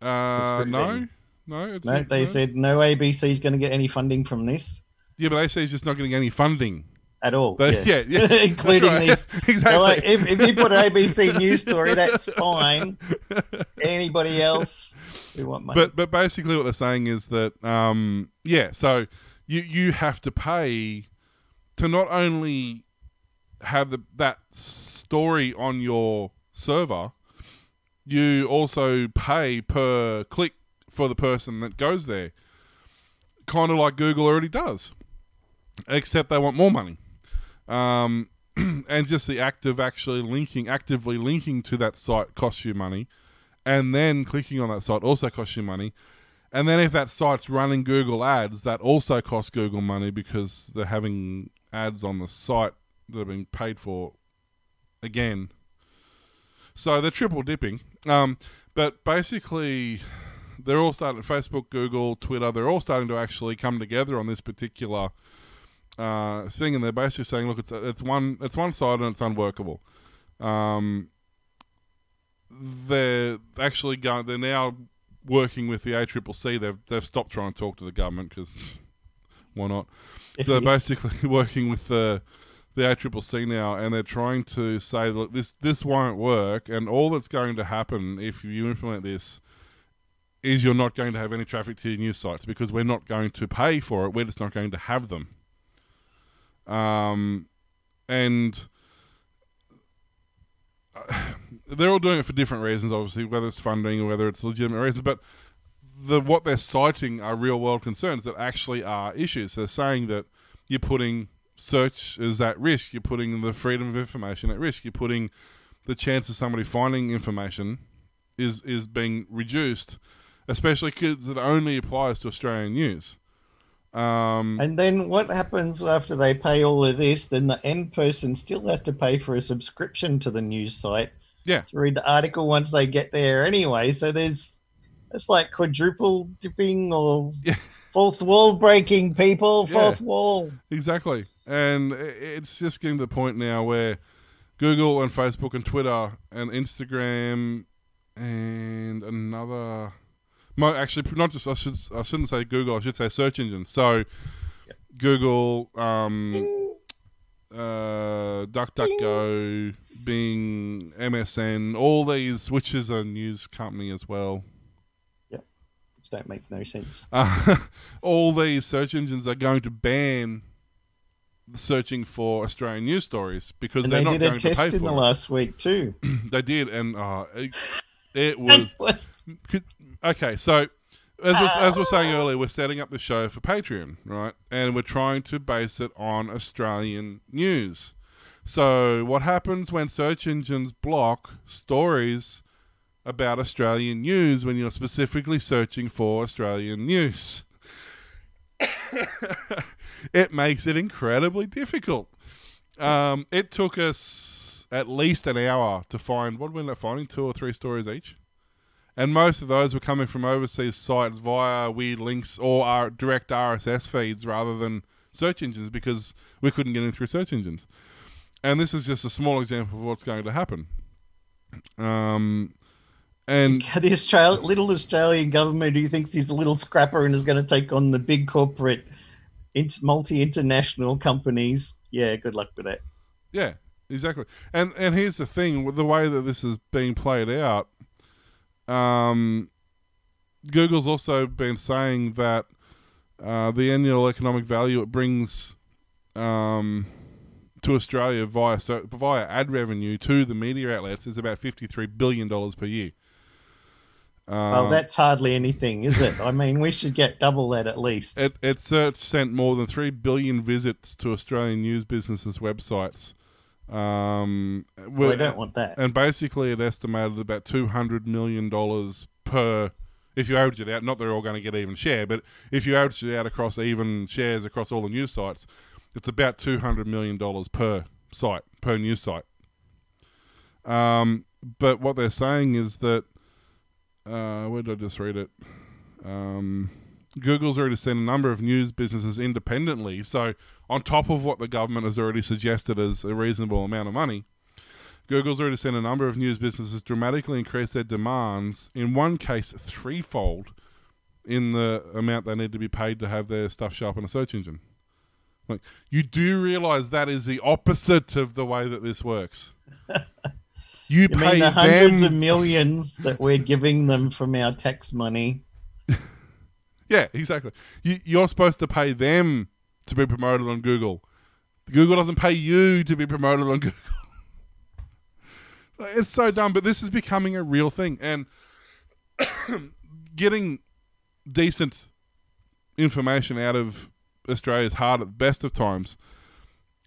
C: uh, no, no, it's
B: No, they
C: no.
B: said no ABC is going to get any funding from this
C: yeah, but AC is just not getting any funding.
B: At all.
C: They-
B: yeah,
C: yeah, yes,
B: including
C: right.
B: this.
C: exactly.
B: Like, if, if you put an ABC news story, that's fine. Anybody else? We want money.
C: But but basically what they're saying is that um yeah, so you you have to pay to not only have the that story on your server, you also pay per click for the person that goes there. Kind of like Google already does. Except they want more money. Um and just the act of actually linking actively linking to that site costs you money and then clicking on that site also costs you money. And then if that site's running Google ads, that also costs Google money because they're having ads on the site that are being paid for again. So they're triple dipping. Um, but basically, they're all starting, Facebook, Google, Twitter, they're all starting to actually come together on this particular uh, thing. And they're basically saying, look, it's, it's, one, it's one side and it's unworkable. Um, they're actually going. They're now working with the ACCC. They've they've stopped trying to talk to the government because why not? So they're basically working with the the ACCC now, and they're trying to say, look, this this won't work, and all that's going to happen if you implement this is you're not going to have any traffic to your news sites because we're not going to pay for it. We're just not going to have them. Um, and they're all doing it for different reasons, obviously, whether it's funding or whether it's legitimate reasons. But the what they're citing are real world concerns that actually are issues. They're saying that you're putting search is at risk. You're putting the freedom of information at risk. You're putting the chance of somebody finding information is is being reduced, especially because it only applies to Australian news. Um,
B: And then what happens after they pay all of this? Then the end person still has to pay for a subscription to the news site
C: yeah,
B: to read the article once they get there anyway. So there's it's like quadruple dipping or
C: Yeah.
B: fourth wall breaking, people.
C: Yeah.
B: Fourth wall.
C: exactly. And it's just getting to the point now where Google and Facebook and Twitter and Instagram and another. Mo, actually, not just I should I shouldn't say Google. I should say search engines. So, Google, um, uh, DuckDuckGo, Bing, MSN, all these, which is a news company as well. Yeah.
B: Which don't make no sense.
C: Uh, all these search engines are going to ban searching for Australian news stories because
B: And
C: they're
B: they
C: not
B: did a
C: going to pay
B: test in the
C: for
B: last week too.
C: it. They did, and uh, it, it was could, okay. So as was, as we we're saying earlier, we're setting up the show for Patreon, right? And we're trying to base it on Australian news. So what happens when search engines block stories about Australian news when you're specifically searching for Australian news? it makes it incredibly difficult. Um, it took us at least an hour to find what did we finding two or three stories each, and most of those were coming from overseas sites via weird links or our direct RSS feeds rather than search engines because we couldn't get in through search engines. And this is just a small example of what's going to happen. Um, and
B: The Australia, little Australian government who thinks he's a little scrapper and is going to take on the big corporate, int- multi-international companies. Yeah, good luck with that.
C: Yeah, exactly. And and here's the thing: the way that this is being played out, um, Google's also been saying that uh, the annual economic value it brings um, to Australia via so, via ad revenue to the media outlets is about fifty three billion dollars per year.
B: Oh,
C: Um,
B: that's hardly anything, is it? I mean, we should get double that at least.
C: It, it's uh, sent more than three billion visits to Australian news businesses' websites. Um,
B: well, I don't want that.
C: and basically it estimated about two hundred million dollars per. If you average it out, not they're all going to get even share, but if you average it out across even shares across all the news sites, it's about two hundred million dollars per site per news site. Um, but what they're saying is that uh, where did I just read it? Um, Google's already seen a number of news businesses independently. So, on top of what the government has already suggested as a reasonable amount of money, Google's already seen a number of news businesses dramatically increase their demands, in one case, threefold in the amount they need to be paid to have their stuff show up in a search engine. Like, you do realize that is the opposite of the way that this works. You,
B: You
C: pay
B: mean the hundreds
C: them
B: of millions that we're giving them from our tax money?
C: Yeah, exactly. You, you're supposed to pay them to be promoted on Google. Google doesn't pay you to be promoted on Google. it's so dumb, but this is becoming a real thing. And getting decent information out of Australia is hard at the best of times.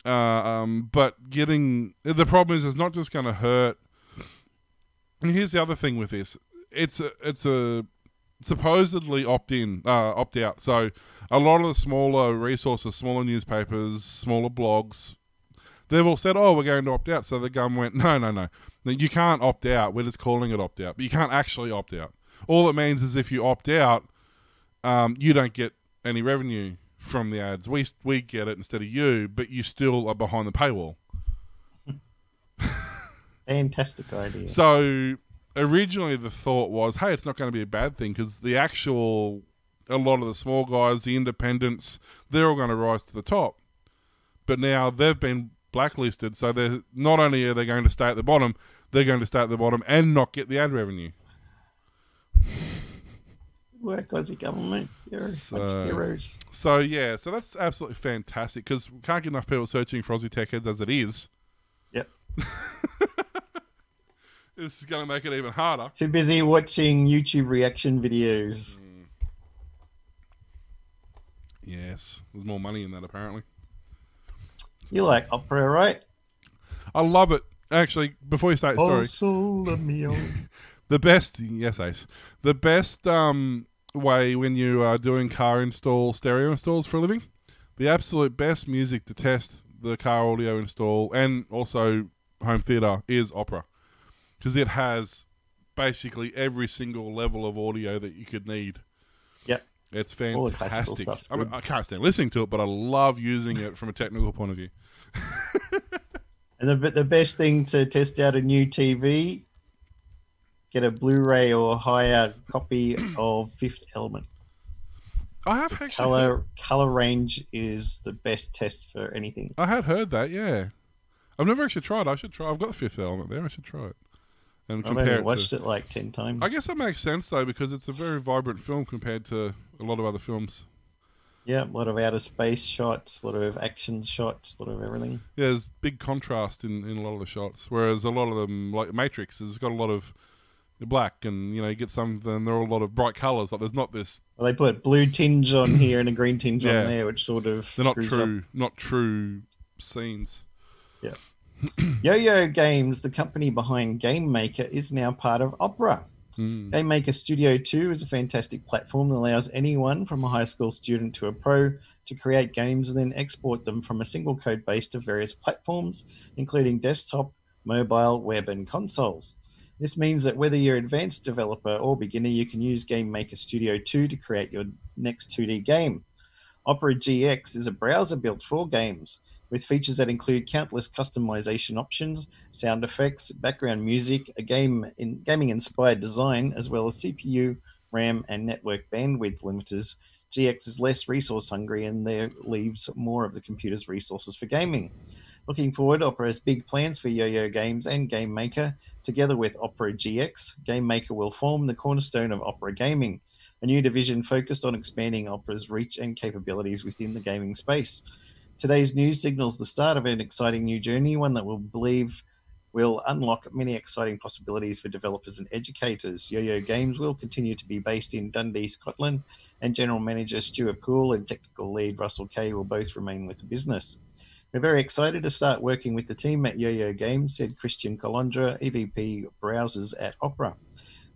C: Uh, um, but getting the problem is, it's not just going to hurt. And here's the other thing with this: it's a, it's a supposedly opt in, uh, opt out. So a lot of the smaller resources, smaller newspapers, smaller blogs, they've all said, "Oh, we're going to opt out." So the government went, "No, no, no, no you can't opt out. We're just calling it opt out, but you can't actually opt out. All it means is if you opt out, um, you don't get any revenue from the ads. We we get it instead of you, but you still are behind the paywall."
B: Fantastic idea.
C: So originally the thought was, hey, it's not going to be a bad thing because the actual, a lot of the small guys, the independents, they're all going to rise to the top. But now they've been blacklisted, so they're not only are they going to stay at the bottom, they're going to stay at the bottom and not get the ad revenue.
B: Work, Aussie government. You're
C: So-
B: of heroes.
C: So yeah, so that's absolutely fantastic because we can't get enough people searching for Aussie tech heads as it is.
B: Yep.
C: This is going to make it even harder.
B: Too busy watching YouTube reaction videos.
C: Yes, there's more money in that apparently.
B: You like opera, right?
C: I love it. Actually, before you start your story,
B: Oh, sole mio.
C: the best yes, Ace. The best um way when you are doing car install stereo installs for a living. The absolute best music to test the car audio install and also home theater is Opera because it has basically every single level of audio that you could need.
B: Yep.
C: It's
B: the
C: fantastic. I, mean. I can't stand listening to it, but I love using it from a technical point of view.
B: And the the best thing to test out a new TV, get a Blu-ray or higher copy of Fifth Element.
C: I have actually
B: Color color range is the best test for anything.
C: I had heard that, yeah. I've never actually tried. I should try. I've got the fifth element there. I should try it and
B: I've
C: compare
B: only
C: it.
B: watched
C: to,
B: it like ten times.
C: I guess that makes sense though because it's a very vibrant film compared to a lot of other films.
B: Yeah, a lot of outer space shots, a lot of action shots, a lot of everything.
C: Yeah, there's big contrast in, in a lot of the shots, whereas a lot of them, like Matrix, has got a lot of black, and you know you get some. Then there are a lot of bright colors. Like there's not this.
B: Well, they put blue tinge on here and a green tinge
C: Yeah.
B: on there, which sort of
C: They're not true, not true scenes.
B: Up. Yo-Yo Games, the company behind Game Maker, is now part of Opera.
C: Mm.
B: Game Maker Studio 2 is a fantastic platform that allows anyone from a high school student to a pro to create games and then export them from a single code base to various platforms, including desktop, mobile, web, and consoles. This means that whether you're an advanced developer or beginner, you can use Game Maker Studio 2 to create your next 2D game. Opera GX is a browser built for games with features that include countless customization options, sound effects, background music, a game in gaming inspired design, as well as CPU, RAM, and network bandwidth limiters. GX is less resource hungry and there leaves more of the computer's resources for gaming. Looking forward, Opera has big plans for Yo-Yo Games and Game Maker. Together with Opera GX, Game Maker will form the cornerstone of Opera Gaming, a new division focused on expanding Opera's reach and capabilities within the gaming space. Today's news signals the start of an exciting new journey, one that will believe will unlock many exciting possibilities for developers and educators. Yo-Yo Games will continue to be based in Dundee, Scotland, and General Manager Stuart Poole and Technical Lead Russell Kay will both remain with the business. We're very excited to start working with the team at Yo-Yo Games, said Krystian Kolondra, EVP Browsers at Opera.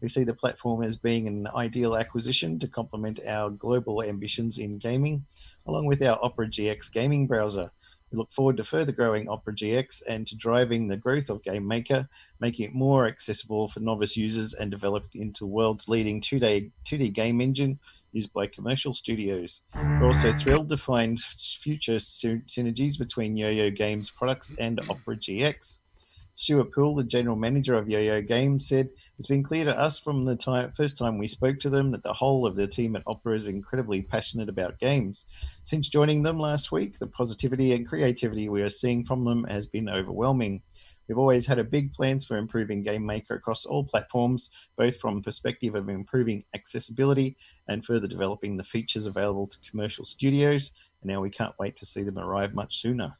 B: We see the platform as being an ideal acquisition to complement our global ambitions in gaming, along with our Opera GX gaming browser. We look forward to further growing Opera GX and to driving the growth of Game Maker, making it more accessible for novice users and developed into world's leading 2D, 2D game engine used by commercial studios. We're also thrilled to find future synergies between Yo-Yo Games products and Opera GX. Stuart Poole, the general manager of Yo-Yo Games, said it's been clear to us from the time, first time we spoke to them that the whole of the team at Opera is incredibly passionate about games. Since joining them last week, the positivity and creativity we are seeing from them has been overwhelming. We've always had a big plans for improving Game Maker across all platforms, both from perspective of improving accessibility and further developing the features available to commercial studios. And now we can't wait to see them arrive much sooner.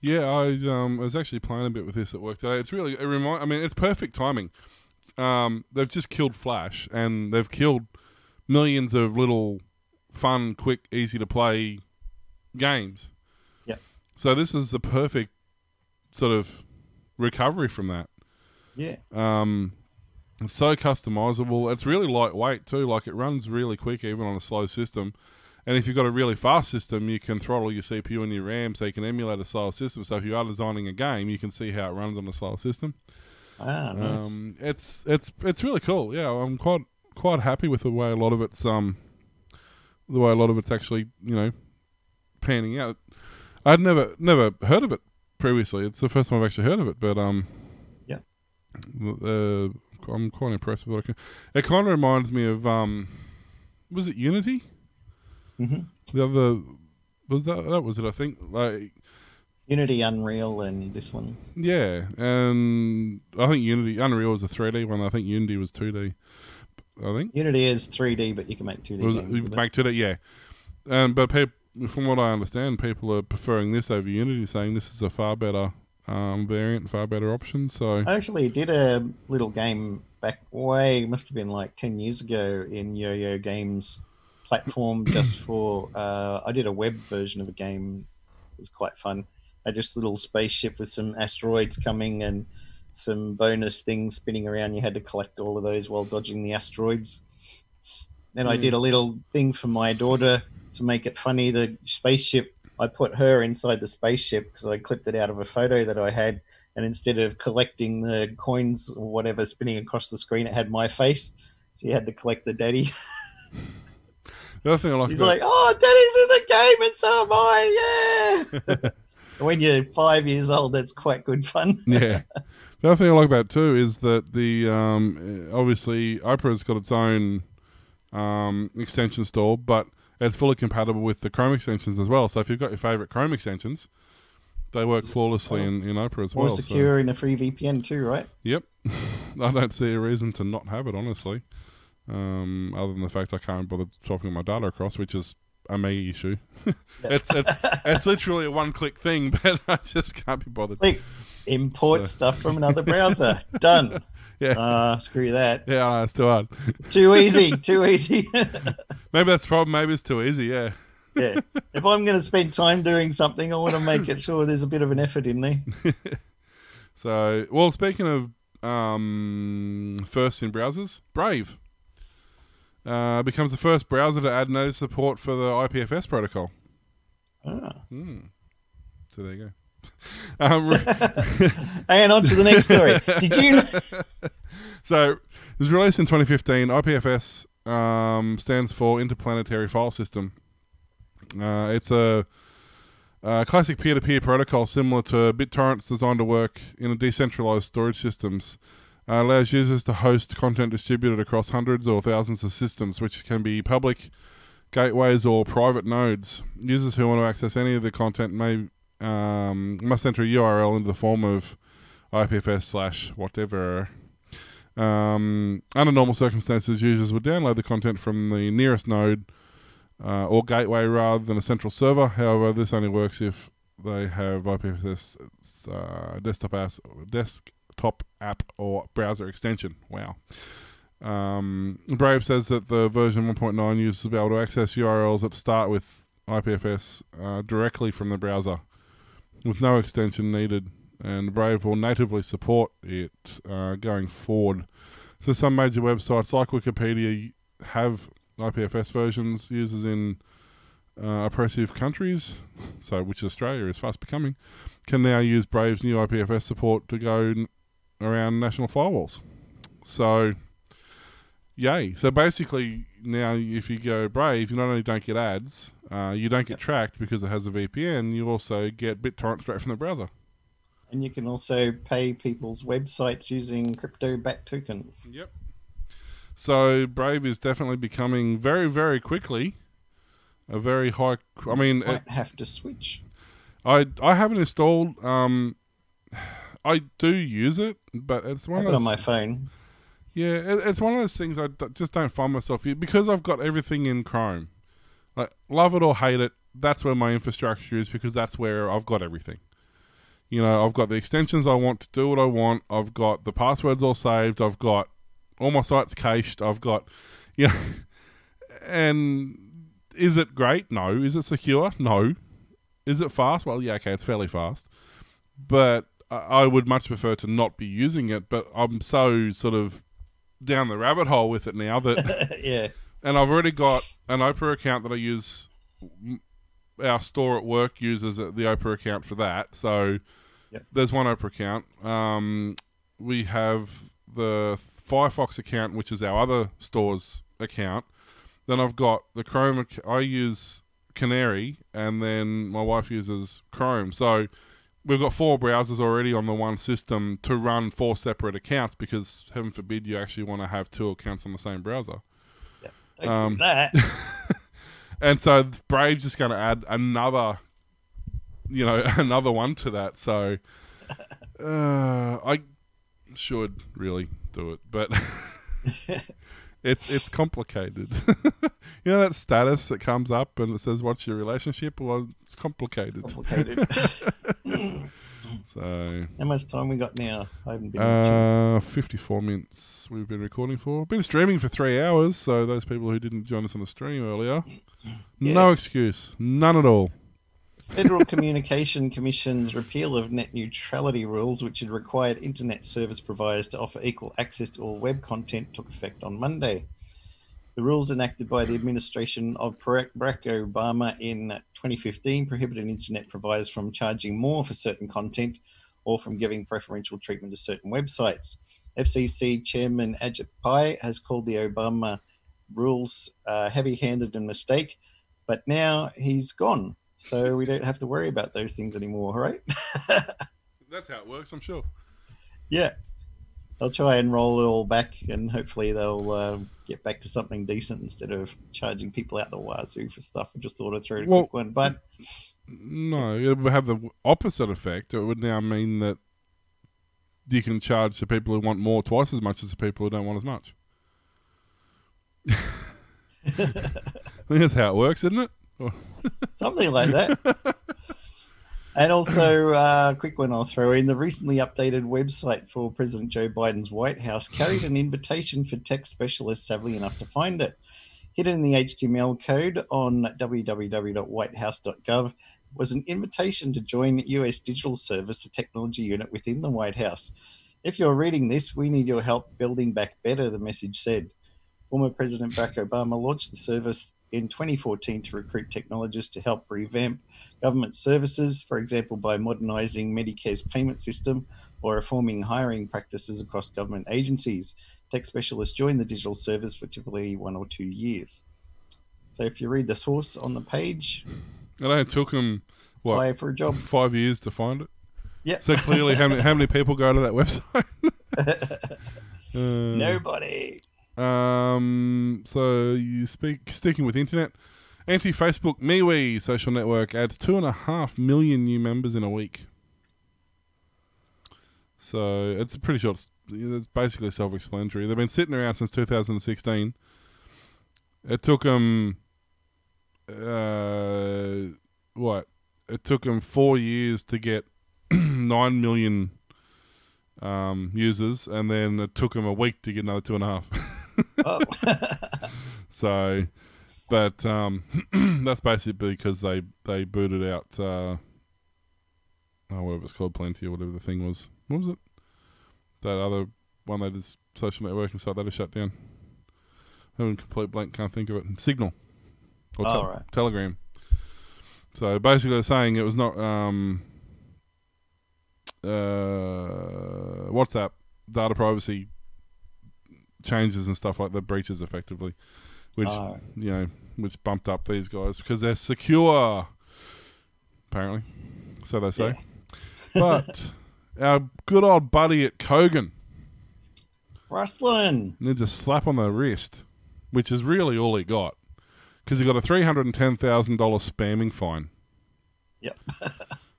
C: Yeah, I um, was actually playing a bit with this at work today. It's really, it remind. I mean, it's perfect timing. Um, they've just killed Flash, and they've killed millions of little fun, quick, easy to play games.
B: Yeah.
C: So this is the perfect sort of recovery from that.
B: Yeah.
C: Um, it's so customizable. It's really lightweight too. Like it runs really quick even on a slow system. And if you've got a really fast system, you can throttle your CPU and your RAM so you can emulate a slower system. So if you are designing a game, you can see how it runs on a slower system.
B: Ah, nice.
C: Um, it's it's it's really cool. Yeah, I'm quite quite happy with the way a lot of it's um the way a lot of it's actually you know panning out. I'd never never heard of it previously. It's the first time I've actually heard of it, but um
B: Yeah.
C: uh, I'm quite impressed with what I can. It kind of reminds me of um was it Unity?
B: Hmm
C: The other was that that was it? I think like
B: Unity, Unreal, and this one.
C: Yeah, and I think Unity Unreal was a 3D one. I think Unity was 2D. I think
B: Unity is 3D, but you can make 2D
C: was it, make 2D. Yeah, and but peop from what I understand, people are preferring this over Unity, saying this is a far better um, variant, far better option. So
B: I actually did a little game back way, must have been like 10 years ago in Yo Yo Games platform just for, uh, I did a web version of a game. It was quite fun. I just a little spaceship with some asteroids coming and some bonus things spinning around. You had to collect all of those while dodging the asteroids. Then I did a little thing for my daughter to make it funny. The spaceship, I put her inside the spaceship because I clipped it out of a photo that I had. And instead of collecting the coins or whatever spinning across the screen, it had my face. So you had to collect the daddy.
C: The other thing I like
B: He's
C: about
B: like, "Oh, daddy's in the game, and so am I!" Yeah. when you're five years old, that's quite good fun.
C: yeah. The other thing I like about it too is that the um, obviously Opera's got its own um, extension store, but it's fully compatible with the Chrome extensions as well. So if you've got your favorite Chrome extensions, they work flawlessly in, in Opera as
B: More
C: well. so-
B: secure in a free VPN too, right?
C: Yep. I don't see a reason to not have it, honestly. Um, other than the fact I can't bother swapping my data across, which is a me issue. it's, it's it's literally a one click thing, but I just can't be bothered.
B: Click, import
C: So-
B: stuff from another browser. Done.
C: Yeah.
B: Uh, screw that.
C: Yeah, know, it's too hard.
B: Too easy. Too easy.
C: Maybe that's the problem. Maybe it's too easy. Yeah.
B: yeah. If I'm going to spend time doing something, I want to make it sure there's a bit of an effort in there.
C: So, well, speaking of um, first in browsers, Brave uh, becomes the first browser to add native support for the IPFS protocol.
B: Ah.
C: Hmm. So there you go. Um,
B: And on to the next story. Did you?
C: So it was released in 2015. IPFS um, stands for Interplanetary File System. Uh, it's a, a classic peer-to-peer protocol similar to BitTorrents, designed to work in a decentralized storage systems. Uh, allows users to host content distributed across hundreds or thousands of systems, which can be public gateways or private nodes. Users who want to access any of the content may um, must enter a URL into the form of IPFS slash whatever. Um, under normal circumstances, users would download the content from the nearest node uh, or gateway rather than a central server. However, this only works if they have IPFS uh, desktop, app, desktop app or browser extension. Wow. Um, Brave says that the version 1.9 users will be able to access URLs that start with IPFS uh, directly from the browser with no extension needed and Brave will natively support it uh, going forward. So some major websites like Wikipedia have IPFS versions. Users in uh, oppressive countries, so which Australia is fast becoming, can now use Brave's new IPFS support to go around national firewalls. So, yay! So basically, now if you go Brave, you not only don't get ads, uh, you don't get tracked because it has a VPN. You also get BitTorrent straight from the browser.
B: And you can also pay people's websites using crypto backed tokens.
C: Yep. So Brave is definitely becoming very, very quickly a very high. I mean, it,
B: Might have to switch.
C: I I haven't installed. Um, I do use it, but it's one of
B: it on my phone.
C: Yeah, it, it's one of those things I d- just don't find myself u- because I've got everything in Chrome. Like love it or hate it, that's where my infrastructure is because that's where I've got everything. You know, I've got the extensions I want to do what I want. I've got the passwords all saved. I've got all my sites cached. I've got, you know, and is it great? No. Is it secure? No. Is it fast? Well, yeah, okay, it's fairly fast, but I, would much prefer to not be using it. But I'm so sort of down the rabbit hole with it now that
B: yeah.
C: and I've already got an Opera account that I use. Our store at work uses the Opera account for that. So
B: Yep.
C: there's one Opera account. Um, we have the Firefox account, which is our other store's account. Then I've got the Chrome. I use Canary, and then my wife uses Chrome. So we've got four browsers already on the one system to run four separate accounts because heaven forbid you actually want to have two accounts on the same browser.
B: Don't
C: Um,
B: that.
C: And so Brave's just going to add another, you know, another one to that. So uh, I should really do it, but it's it's complicated. you know that status that comes up and it says, "What's your relationship?" Well, it's complicated.
B: Complicated.
C: So
B: How much time we got now? I haven't been
C: uh, fifty-four minutes we've been recording for. Been streaming for three hours. So those people who didn't join us on the stream earlier, no excuse, none at all.
B: Federal Communication Commission's repeal of net neutrality rules, which had required internet service providers to offer equal access to all web content, took effect on Monday. The rules enacted by the administration of Barack Obama in 2015 prohibited internet providers from charging more for certain content or from giving preferential treatment to certain websites. FCC Chairman Ajit Pai has called the Obama rules uh, heavy handed and mistake, but now he's gone. So we don't have to worry about those things anymore, right?
C: That's how it works, I'm sure.
B: yeah. They'll try and roll it all back, and hopefully they'll uh, get back to something decent instead of charging people out the wazoo for stuff. and just order through a
C: Well-
B: quick one, but
C: No, it would have the opposite effect. It would now mean that you can charge the people who want more twice as much as the people who don't want as much. I think that's how it works, isn't it?
B: something like that. and also, uh, quick one I'll throw in: the recently updated website for President Joe Biden's White House carried an invitation for tech specialists savvy enough to find it. Hidden in the HTML code on www.whitehouse.gov was an invitation to join U.S. Digital Service, a technology unit within the White House. If you're reading this, we need your help building back better, the message said. Former President Barack Obama launched the service in 2014 to recruit technologists to help revamp government services, for example, by modernizing Medicare's payment system or reforming hiring practices across government agencies. Tech specialists join the digital service for typically one or two years. So if you read the source on the page,
C: It only took them, what,
B: apply for a job.
C: five years to find it?
B: Yeah.
C: So clearly, how many, how many people go to that website? Uh,
B: Nobody.
C: Um, so you speak sticking with internet. Anti-Facebook MeWe social network adds two and a half million new members in a week. So it's pretty short. It's basically self-explanatory. They've been sitting around since 2016. It took them, uh, what? It took them four years to get nine million um, users, and then it took them a week to get another two and a half.
B: Oh.
C: So, but um, that's basically because they they booted out uh, oh whatever it's called, Plenty or whatever the thing was. What was it? That other one that is social networking site that is shut down. Having a complete blank, can't think of it. Signal or
B: Oh, right.
C: Telegram. So basically, they're saying it was not um, uh, WhatsApp data privacy changes and stuff like the breaches effectively, which
B: Oh.
C: you know, which bumped up these guys because they're secure. Apparently, so they say. But our good old buddy at Kogan
B: Ruslan.
C: needs a slap on the wrist, which is really all he got, because he got a three hundred and ten thousand dollar spamming fine.
B: Yep.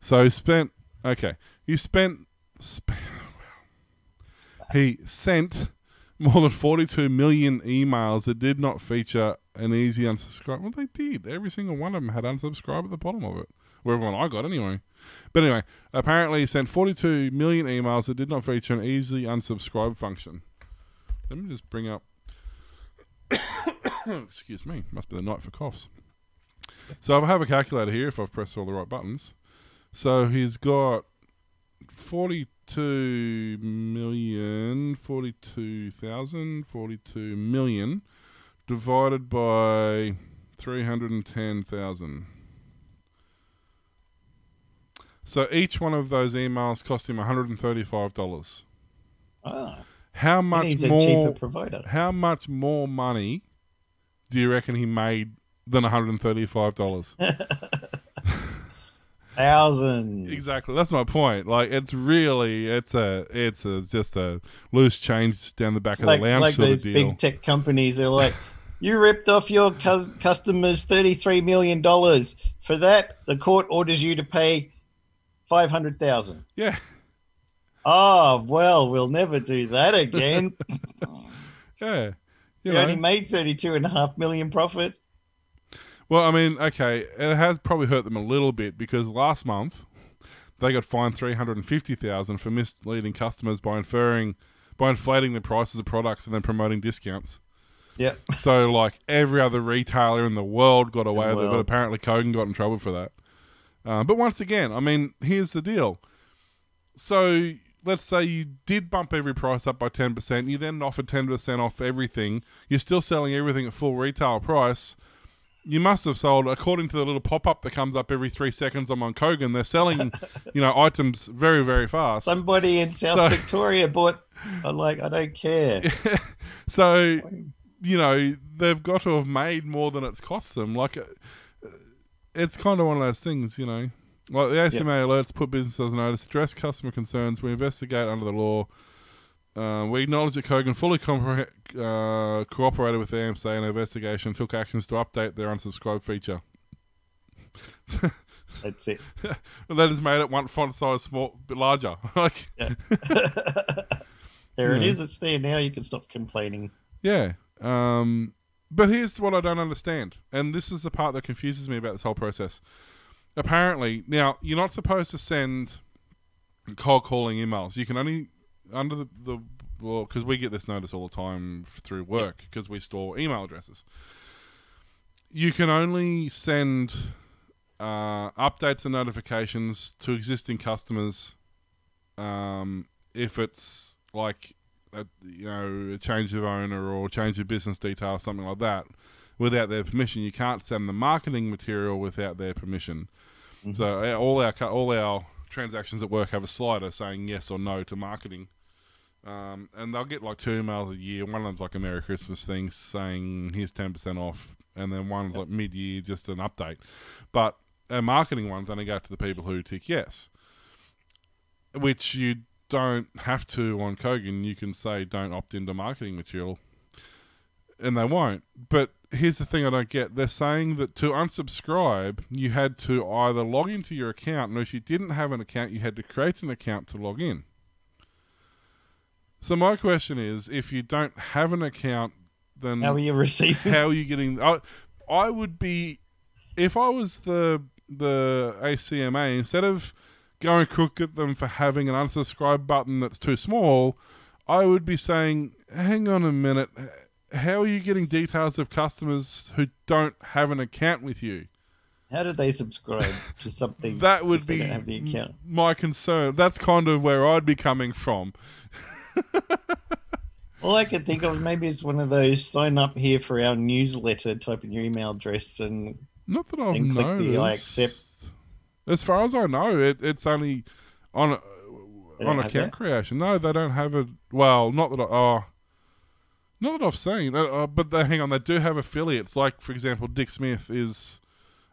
C: So he spent okay. He spent sp- he sent more than forty two million emails that did not feature an easy unsubscribe. Well, they did. Every single one of them had unsubscribe at the bottom of it. Wherever one I got anyway. But anyway, apparently he sent forty two million emails that did not feature an easy unsubscribe function. Let me just bring up. Excuse me. Must be the night for coughs. So I have a calculator here, if I've pressed all the right buttons, so he's got 42 million, 42,000, 42 million divided by 310,000. So each one of those emails cost him $135.
B: Oh,
C: ah.
B: How
C: much
B: needs a cheaper
C: more
B: provider.
C: how much more money do you reckon he made than $135?
B: Thousands.
C: Exactly. That's my point. Like it's really it's a it's a just a loose change down the back
B: It's
C: of
B: like,
C: the lounge
B: like
C: of deal.
B: big tech companies. They're like, you ripped off your cu- customers $33 million. For that, the court orders you to pay 500000
C: yeah.
B: Oh, well, we'll never do that again.
C: Yeah. You
B: we only made thirty-two and a half million profit.
C: Well, I mean, okay, it has probably hurt them a little bit because last month they got fined three hundred and fifty thousand for misleading customers by inferring by inflating the prices of products and then promoting discounts.
B: Yep.
C: So, like every other retailer in the world got away with it, but apparently Kogan got in trouble for that. Um, but once again, I mean, here's the deal. So let's say you did bump every price up by 10%, you then offer 10% off everything, you're still selling everything at full retail price. You must have sold, according to the little pop up that comes up every three seconds on Kogan, they're selling, you know, items very, very fast.
B: Somebody in South
C: So-
B: Victoria bought. I'm like, I don't care.
C: so, you know, they've got to have made more than it's cost them. Like, uh, it's kind of one of those things, you know. Like the ACMA alerts put businesses on notice, address customer concerns, we investigate under the law. Uh, we acknowledge that Kogan fully compre- uh, cooperated with the ACMA in the investigation and took actions to update their unsubscribe feature.
B: That's it.
C: And that has made it one font size small, bit larger. like,
B: there it
C: Yeah.
B: is. It's there now. You can stop complaining.
C: Yeah. Um, but here's what I don't understand, and this is the part that confuses me about this whole process. Apparently, now you're not supposed to send cold calling emails. You can only under the the well because we get this notice all the time through work because we store email addresses. You can only send uh, updates and notifications to existing customers um, if it's like a, you know a change of owner or change of business details, something like that, without their permission. You can't send the marketing material without their permission. So uh, all our all our transactions at work have a slider saying yes or no to marketing. Um, and they'll get like two emails a year. One of them's like a Merry Christmas thing saying here's ten percent off, and then one's like mid year, just an update. But our marketing ones only go to the people who tick yes, which you don't have to on Kogan. You can say don't opt into marketing material, and they won't. But here's the thing I don't get: they're saying that to unsubscribe, you had to either log into your account, and if you didn't have an account, you had to create an account to log in. So my question is, if you don't have an account, then
B: How are you receiving?
C: how are you getting? I, I would be, if I was the the ACMA, instead of going crook at them for having an unsubscribe button that's too small, I would be saying, hang on a minute, how are you getting details of customers who don't have an account with you?
B: How did they subscribe to something?
C: That would be
B: don't have the account.
C: my concern. That's kind of where I'd be coming from.
B: All I can think of maybe it's one of those sign up here for our newsletter, type in your email address, and
C: Not that I've
B: Then click the. I accept.
C: As far as I know, it, it's only on a, on account creation. No, they don't have it. Well, not that I. Oh, not that I've seen. Uh, uh, but they, hang on, they do have affiliates. Like for example, Dick Smith is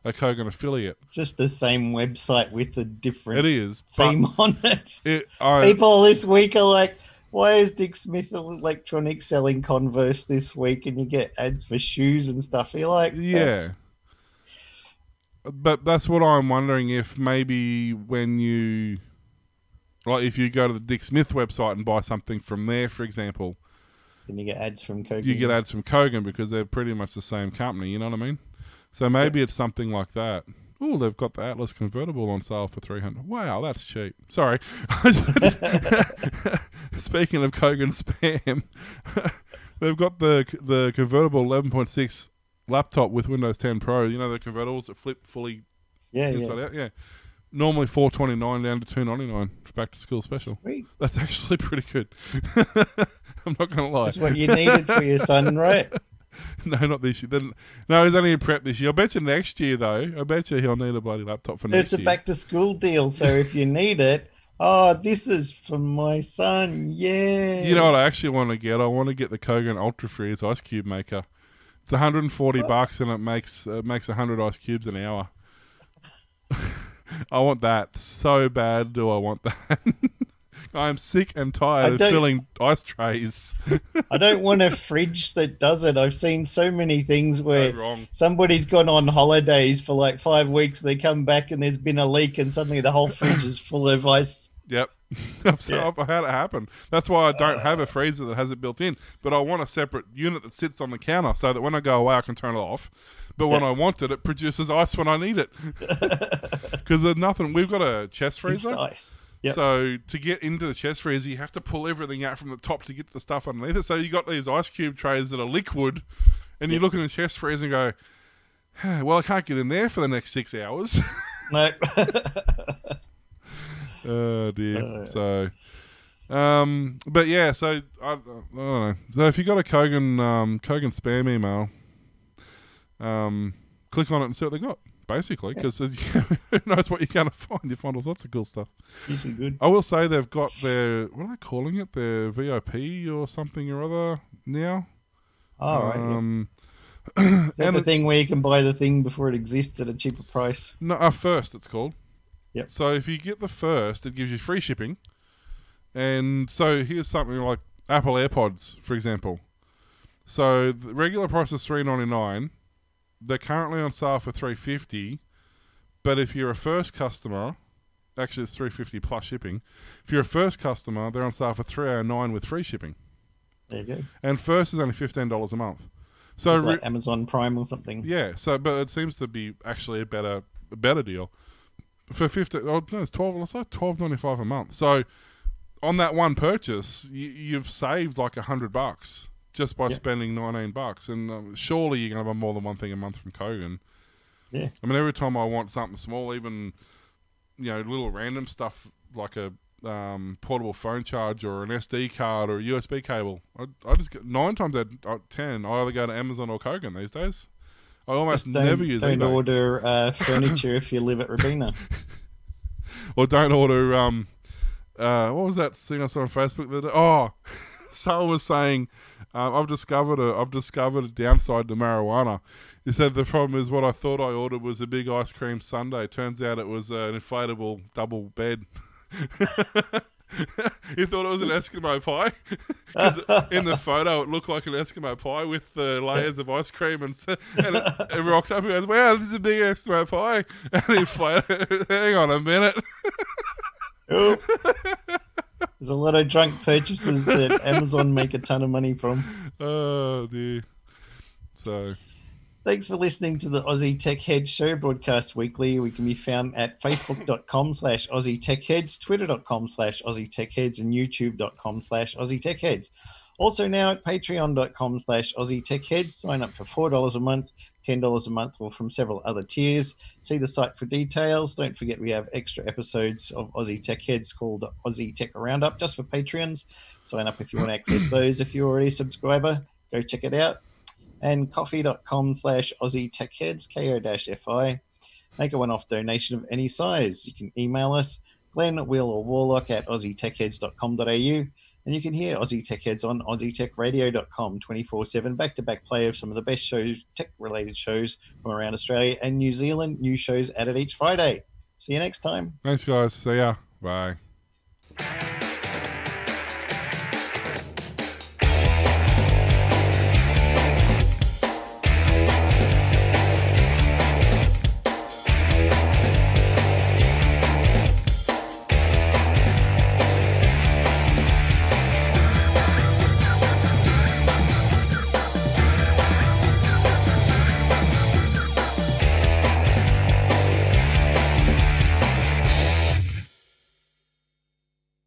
C: a Kogan affiliate.
B: it's just the same website with a different
C: It is,
B: theme on it.
C: it, I,
B: People this week are like, why is Dick Smith Electronics selling Converse this week? And you get ads for shoes and stuff. You're like,
C: yeah. But that's what I'm wondering if maybe when you, like, if you go to the Dick Smith website and buy something from there, for example,
B: Then you get ads from Kogan.
C: you get ads from Kogan because they're pretty much the same company. You know what I mean? So maybe it's something like that. Oh, they've got the Atlas convertible on sale for three hundred. Wow, that's cheap. Sorry. Speaking of Kogan spam, they've got the the convertible eleven point six laptop with Windows 10 Pro. You know the convertibles that flip fully
B: yeah,
C: inside
B: yeah.
C: out. Yeah. Normally four twenty nine down to two ninety nine. Back to school special.
B: Sweet.
C: That's actually pretty good. I'm not gonna lie.
B: That's what you needed for your son, right?
C: No, not this year. Then, no, he's only in prep this year. I bet you next year, though. I bet you he'll need a bloody laptop for next
B: It's a back to school deal. So if you need it, oh, this is for my son. Yeah.
C: You know what I actually want to get? I want to get the Kogan Ultra Freeze ice cube maker. It's 140 bucks and it makes uh, makes 100 ice cubes an hour. I want that so bad. Do I want that? I'm sick and tired of filling ice trays.
B: I don't want a fridge that does it. I've seen so many things where somebody's gone on holidays for like five weeks. They come back and there's been a leak, and suddenly the whole fridge is full of ice.
C: Yep. I've,
B: Yeah. Uh.
C: I've had it happen. That's why I don't have a freezer that has it built in. But I want a separate unit that sits on the counter so that when I go away, I can turn it off. But when
B: Yeah.
C: I want it, it produces ice when I need it. Because there's nothing. We've got a chest
B: It's
C: freezer.
B: ice. Yep.
C: So to get into the chest freezer, you have to pull everything out from the top to get to the stuff underneath it. So you got these ice cube trays that are liquid, and you look in the chest freezer and go, "Huh, "Well, I can't get in there for the next six hours."
B: No.
C: Oh dear.
B: Uh.
C: so Um, but yeah, so I, I don't know. So if you got a Kogan um, Kogan spam email, um, click on it and see what they got. Basically, because who knows what you're going to find? You find all sorts of cool stuff.
B: Good.
C: I will say they've got their what are they calling it? Their VIP or something or other now.
B: All right. yeah.
C: Um,
B: Is that
C: and
B: the thing where you can buy the thing before it exists at a cheaper price?
C: No, uh, first it's called.
B: Yep.
C: So if you get the first, it gives you free shipping. And so here's something like Apple AirPods, for example. So the regular price is three ninety nine. They're currently on sale for three fifty. But if you're a first customer, actually it's three fifty plus shipping. If you're a first customer, they're on sale for three oh nine with free shipping.
B: There you go.
C: And first is only fifteen dollars a month. So
B: So
C: re-
B: like Amazon Prime or something.
C: yeah, so but it seems to be actually a better a better deal for fifty. Oh no, it's twelve. It's like twelve ninety five a month. So on that one purchase, you, you've saved like a hundred bucks just by
B: Yeah.
C: spending nineteen bucks. And um, surely you're going to buy more than one thing a month from Kogan.
B: Yeah.
C: I mean, every time I want something small, even you know, little random stuff like a um, portable phone charger or an SD card or a USB cable, I, I just get nine times out of ten, I either go to Amazon or Kogan these days. I almost
B: Just
C: never use
B: don't
C: eBay.
B: order uh, furniture if you live at Rabina.
C: or don't order. Um, uh, what was that thing I saw on Facebook? That oh, someone was saying, um, I've discovered a I've discovered a downside to marijuana. He said the problem is what I thought I ordered was a big ice cream sundae. Turns out it was uh, an inflatable double bed. he thought it was an Eskimo pie. 'Cause in the photo, it looked like an Eskimo pie with uh, layers of ice cream, and, and it, it rocked up. He goes, "Wow, this is a big Eskimo pie!" And he inflated. Hang on a minute.
B: There's a lot of drunk purchases that Amazon make a ton of money from.
C: Oh dear. So
B: Thanks for listening to the Aussie Tech Heads show broadcast weekly. We can be found at facebook.com slash Aussie Tech Heads, twitter.com slash Aussie Tech Heads, and youtube.com slash Aussie Tech Heads. Also now at patreon.com slash Aussie Tech Heads. Sign up for $4 a month, $10 a month, or from several other tiers. See the site for details. Don't forget we have extra episodes of Aussie Tech Heads called Aussie Tech Roundup just for Patreons. Sign up if you want to access those. If you're already a subscriber, go check it out and ko-fi.com slash Aussie Tech Heads, ko-fi. Make a one-off donation of any size. You can email us, Glenn, Will, or Warlock at aussietechheads.com.au, and you can hear Aussie Tech Heads on aussietechradio.com 24-7, back-to-back play of some of the best shows, tech-related shows from around Australia and New Zealand. New shows added each Friday. See you next time.
C: thanks, guys. See ya. Bye.